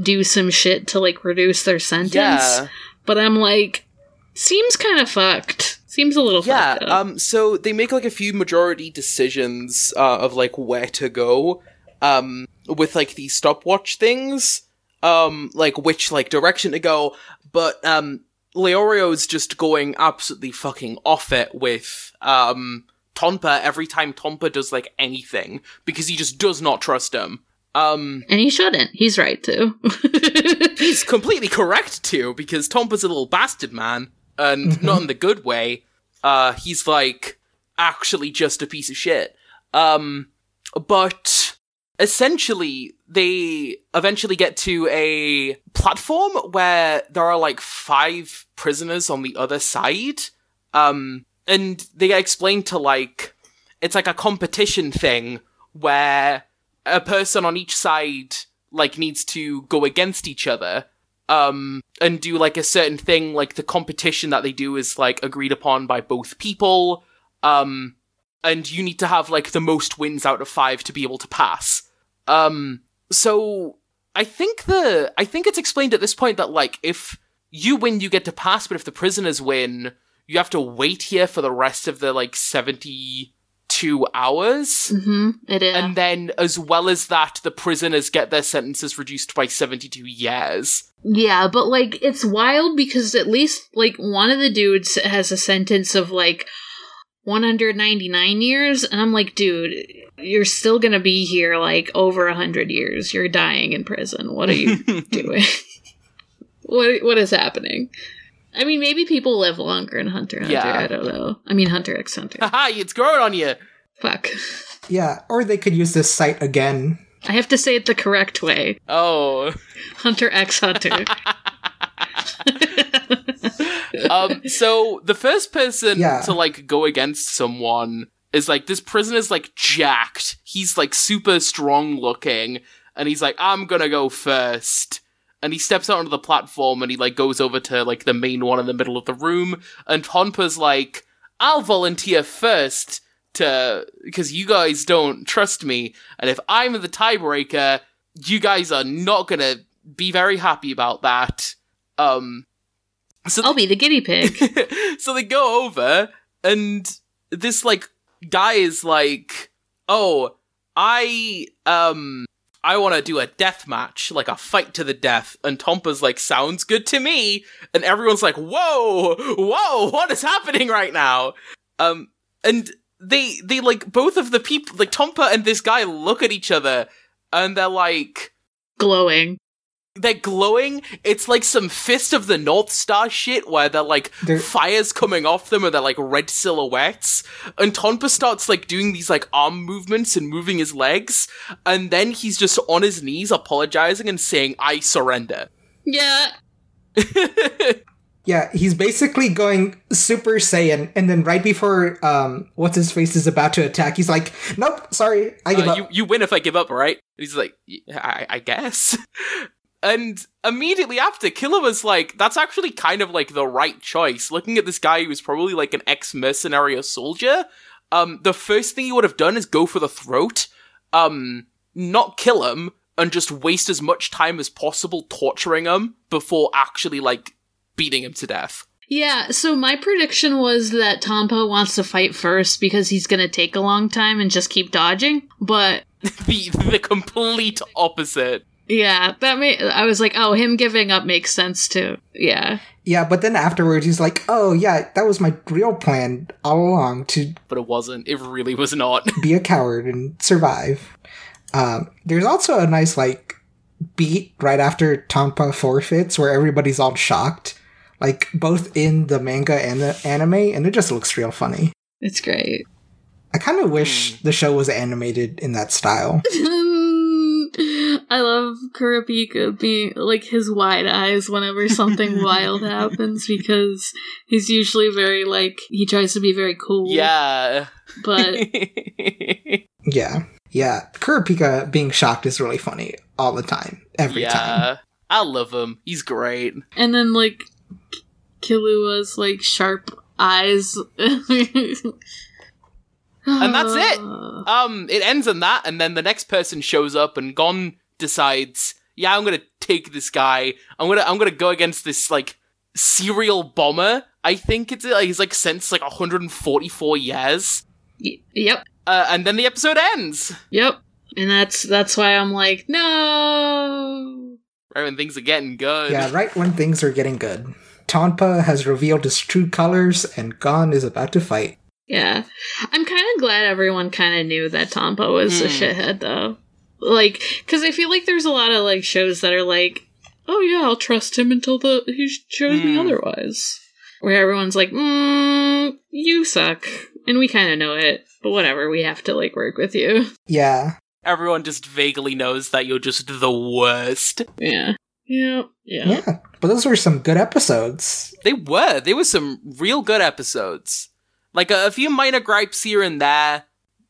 do some shit to like reduce their sentence. Yeah, But I'm like seems kind of fucked. Seems a little yeah. fucked. Um, so they make like a few majority decisions uh, of like where to go. Um, with like these stopwatch things. Um, like which like direction to go. But um, Leorio's just going absolutely fucking off it with um Tonpa every time Tonpa does like anything because he just does not trust him. Um, And he shouldn't. He's right too. he's completely correct too because Tonpa's a little bastard man, and not in the good way. Uh, he's like actually just a piece of shit. Um, but essentially, they eventually get to a platform where there are like five prisoners on the other side. Um, and they get explained to like it's like a competition thing where a person on each side like needs to go against each other um and do like a certain thing like the competition that they do is like agreed upon by both people um and you need to have like the most wins out of 5 to be able to pass um so i think the i think it's explained at this point that like if you win you get to pass but if the prisoners win you have to wait here for the rest of the like 72 hours hmm It is. and then, as well as that, the prisoners get their sentences reduced by 72 years. Yeah, but like it's wild because at least like one of the dudes has a sentence of like 199 years and I'm like, dude, you're still going to be here like over a 100 years. You're dying in prison. What are you doing? what what is happening? I mean, maybe people live longer in Hunter Hunter. Yeah. I don't know. I mean, Hunter x Hunter. Haha, it's growing on you. Fuck. Yeah, or they could use this site again. I have to say it the correct way. Oh. Hunter x Hunter. Um, so the first person Yeah. to like go against someone is like this prisoner's like jacked. He's like super strong looking, and he's like, I'm gonna go first. And he steps out onto the platform and he like goes over to like the main one in the middle of the room, and Tonpa's like, I'll volunteer first to because you guys don't trust me, and if I'm the tiebreaker, you guys are not gonna be very happy about that. Um so I'll be the guinea pig. so they go over, and this like guy is like, "Oh, I um, I want to do a death match, like a fight to the death." And Tonpa's like, "Sounds good to me." And everyone's like, "Whoa, whoa, what is happening right now?" Um, and they they like both of the people, like Tonpa and this guy, look at each other, and they're like Glowing. They're glowing. It's like some Fist of the North Star shit where they're like They're- fires coming off them and they're like red silhouettes. And Tonpa starts like doing these like arm movements and moving his legs. And then he's just on his knees apologizing and saying, I surrender. Yeah. Yeah, he's basically going Super Saiyan, and then right before um, what's his face is about to attack, he's like, "Nope, sorry, I give Uh, up." you, you win if I give up, right? And he's like, I, I guess. and immediately after, Killua was like, that's actually kind of like the right choice. Looking at this guy who's probably like an ex mercenary or soldier, um, the first thing he would have done is go for the throat, um, not kill him, and just waste as much time as possible torturing him before actually like beating him to death. Yeah, so my prediction was that Tonpa wants to fight first because he's gonna take a long time and just keep dodging. But the the complete opposite. Yeah, that may I was like, oh, him giving up makes sense too. Yeah. yeah, but then afterwards, he's like, "Oh yeah, that was my real plan all along to But it wasn't. It really was not. be a coward and survive." Um, there's also a nice like beat right after Tonpa forfeits where everybody's all shocked, like both in the manga and the anime, and it just looks real funny. It's great. I kind of wish the show was animated in that style. I love Kurapika being like his wide eyes whenever something wild happens because he's usually very like he tries to be very cool. yeah. But Yeah. Yeah. Kurapika being shocked is really funny all the time. Every yeah. time. I love him. He's great. and then like Killua's like sharp eyes. And that's it. Um, it ends in that, and then the next person shows up, and Gon decides, yeah, I'm gonna take this guy. I'm gonna, I'm gonna go against this like serial bomber. I think it's like he's like since like 144 years. y- yep. Uh, and then the episode ends. Yep. And that's that's why I'm like, no. Right when things are getting good. Yeah, right when things are getting good. Tonpa has revealed his true colors and Gon is about to fight. Yeah. I'm kind of glad everyone kind of knew that Tonpa was a Hmm. shithead, though. Like, because I feel like there's a lot of, like, shows that are like, oh, yeah, I'll trust him until the he shows me Hmm. otherwise. Where everyone's like, mm, you suck. And we kind of know it, but whatever, we have to, like, work with you. Yeah. Everyone just vaguely knows that you're just the worst. Yeah. Yeah. Yeah. Yeah. But those were some good episodes. They were. They were some real good episodes. Like a, a few minor gripes here and there.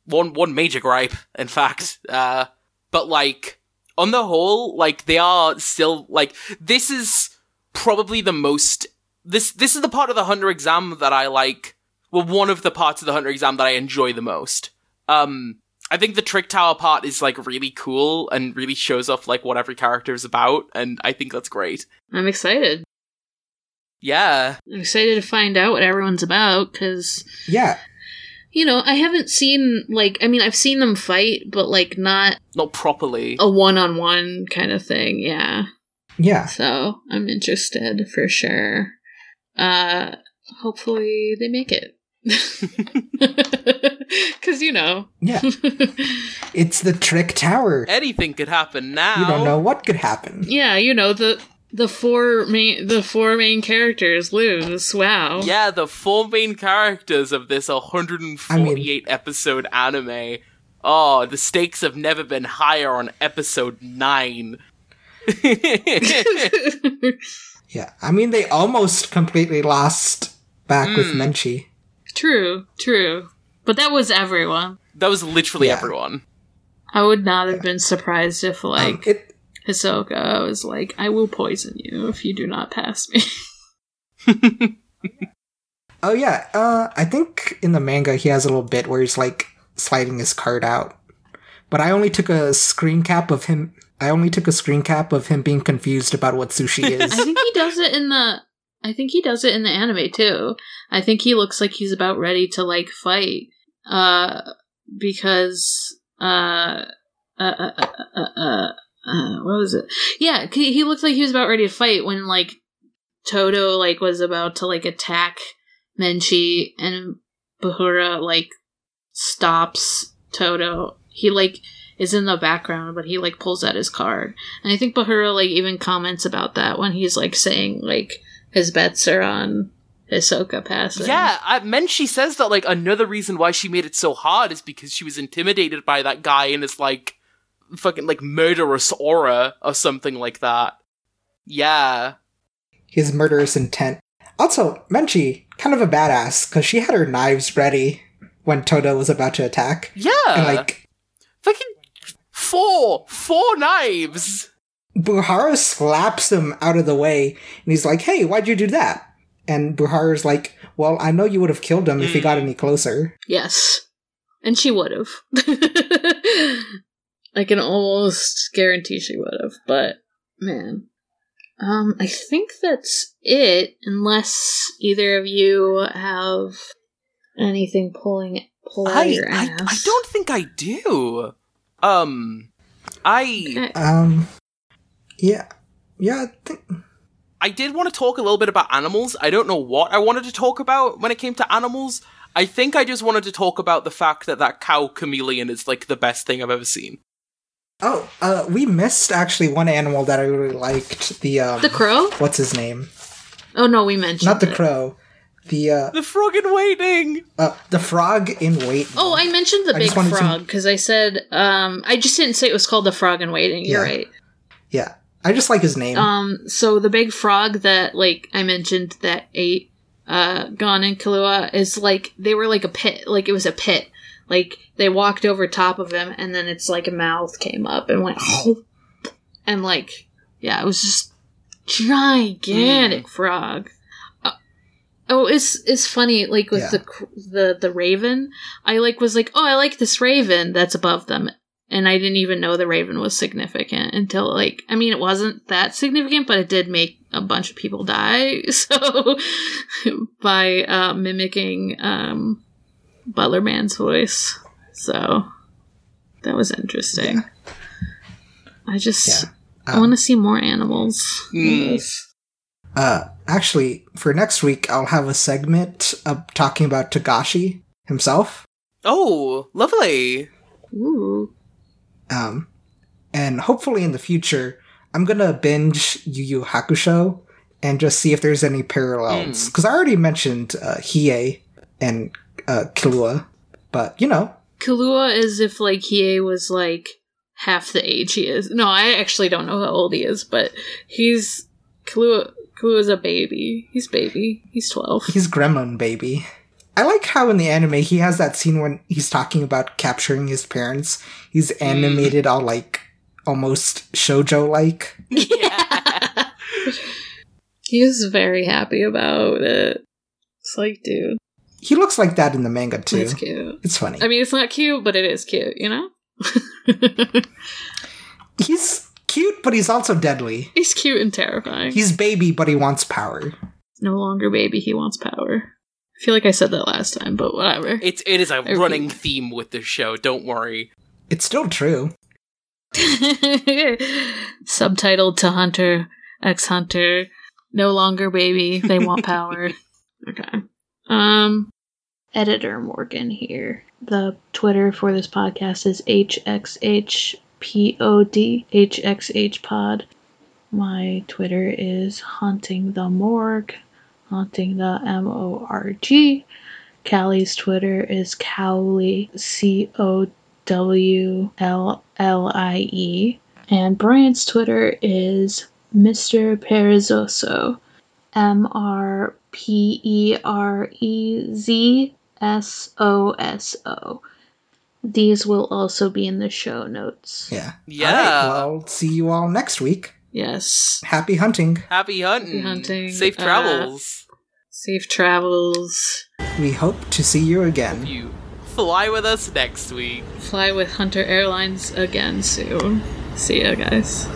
One one major gripe, in fact. Uh, but like on the whole, like they are still like this is probably the most this this is the part of the hunter exam that I like. Well, one of the parts of the hunter exam that I enjoy the most. Um, I think the trick tower part is like really cool and really shows off like what every character is about, and I think that's great. I'm excited. Yeah. I'm excited to find out what everyone's about, because Yeah. You know, I haven't seen like I mean, I've seen them fight, but like not Not properly. a one-on-one kind of thing. Yeah. Yeah. So, I'm interested for sure. Uh hopefully they make it. Cuz you know. Yeah. It's the Trick Tower. Anything could happen now. You don't know what could happen. yeah, you know the the four main the four main characters lose. Wow. Yeah, the four main characters of this 148 episode anime. Oh, the stakes have never been higher on episode 9. Yeah. I mean, they almost completely lost back with Menchi. True, true. But that was everyone. that was literally Yeah. everyone. I would not have been surprised if Um, like it, Hisoka was like, I will poison you if you do not pass me. oh, yeah. Uh, I think in the manga he has a little bit where he's like sliding his card out. But I only took a screen cap of him. I only took a screen cap of him being confused about what sushi is. I think he does it in the I think he does it in the anime too. I think he looks like he's about ready to like fight. Uh because uh uh uh uh, uh, uh, uh what was it? Yeah, he, he looked like he was about ready to fight when like Todo like was about to like attack Menchi and Buhara like stops Todo. He like is in the background, but he like pulls out his card. And I think Buhara like even comments about that when he's like saying like his bets are on Hisoka passing. Yeah, I, Menchi says that like another reason why she made it so hard is because she was intimidated by that guy and his like fucking like murderous aura or something like that. Yeah. his murderous intent. Also, Menchi, kind of a badass, because she had her knives ready when Todo was about to attack. Yeah. And like, fucking four four knives. Buhara slaps him out of the way, and he's like, hey, why'd you do that? And Buhara's like, well, I know you would have killed him if he hmm. got any closer. Yes. And she would have. I can almost guarantee she would have, but man. Um, I think that's it, unless either of you have anything pulling pull out I, your I ass. I don't think I do. Um I Um, yeah. Yeah, I think. I did want to talk a little bit about animals. I don't know what I wanted to talk about when it came to animals. I think I just wanted to talk about the fact that that cow chameleon is like the best thing I've ever seen. Oh, uh, we missed actually one animal that I really liked. The, um, The crow? What's his name? Oh no, we mentioned Not the it. crow. The, uh, The frog in waiting. uh, the frog in waiting. Oh, I mentioned the I big just wanted to- frog because I said um I just didn't say it was called the frog in waiting. You're Yeah. right. Yeah. I just like his name. Um, so the big frog that like I mentioned that ate uh Gon and Killua is like they were like a pit, like it was a pit. Like they walked over top of him, and then it's like a mouth came up and went, and like yeah, it was just gigantic frog. Uh, Oh, it's it's funny. Like with Yeah. the the the raven, I like was like, oh, I like this raven that's above them, and I didn't even know the raven was significant until like I mean it wasn't that significant, but it did make a bunch of people die. So by uh, mimicking um, Butler Man's voice, so that was interesting. I just Yeah. I want to see more animals. in Mm. Uh, actually, for next week, I'll have a segment of talking about Togashi. himself. Oh, lovely. Ooh. Um, and hopefully in the future, I'm gonna binge Yu Yu Hakusho and just see if there's any parallels. Because I already mentioned uh, Hiei and uh, Killua, but you know, Killua is if like Hiei was like half the age he is. No, I actually don't know how old he is, but he's Killua. Killua's a baby. He's baby. He's twelve. he's Gremlin baby. I like how in the anime he has that scene when he's talking about capturing his parents. He's animated all like almost shojo like. He was very happy about it. It's like, dude, He looks like that in the manga too. it's cute. It's funny. I mean, it's not cute, but it is cute. You know. he's cute, but he's also deadly. He's cute and terrifying. He's baby, but he wants power. no longer baby. He wants power. I feel like I said that last time, but whatever. It's it is a repeat. running theme with this show. Don't worry. It's still true. Subtitled to Hunter X Hunter. No longer baby. They want power. okay. Um. Editor Morgan here. The Twitter for this podcast is HXHPOD, HXHpod. My Twitter is Haunting the Morgue, Haunting the M O R G. Callie's Twitter is Cowley, C O W L L I E. And Brian's Twitter is Mr. Perezoso, M R P E R E Z S O S O. These will also be in the show notes. Yeah. Yeah. All right, well, see you all next week. Yes. Happy hunting. Happy hunting. Happy hunting, Safe uh, travels. Safe travels. We hope to see you again. you fly with us next week. Fly with Hunter Airlines again soon. See ya, guys.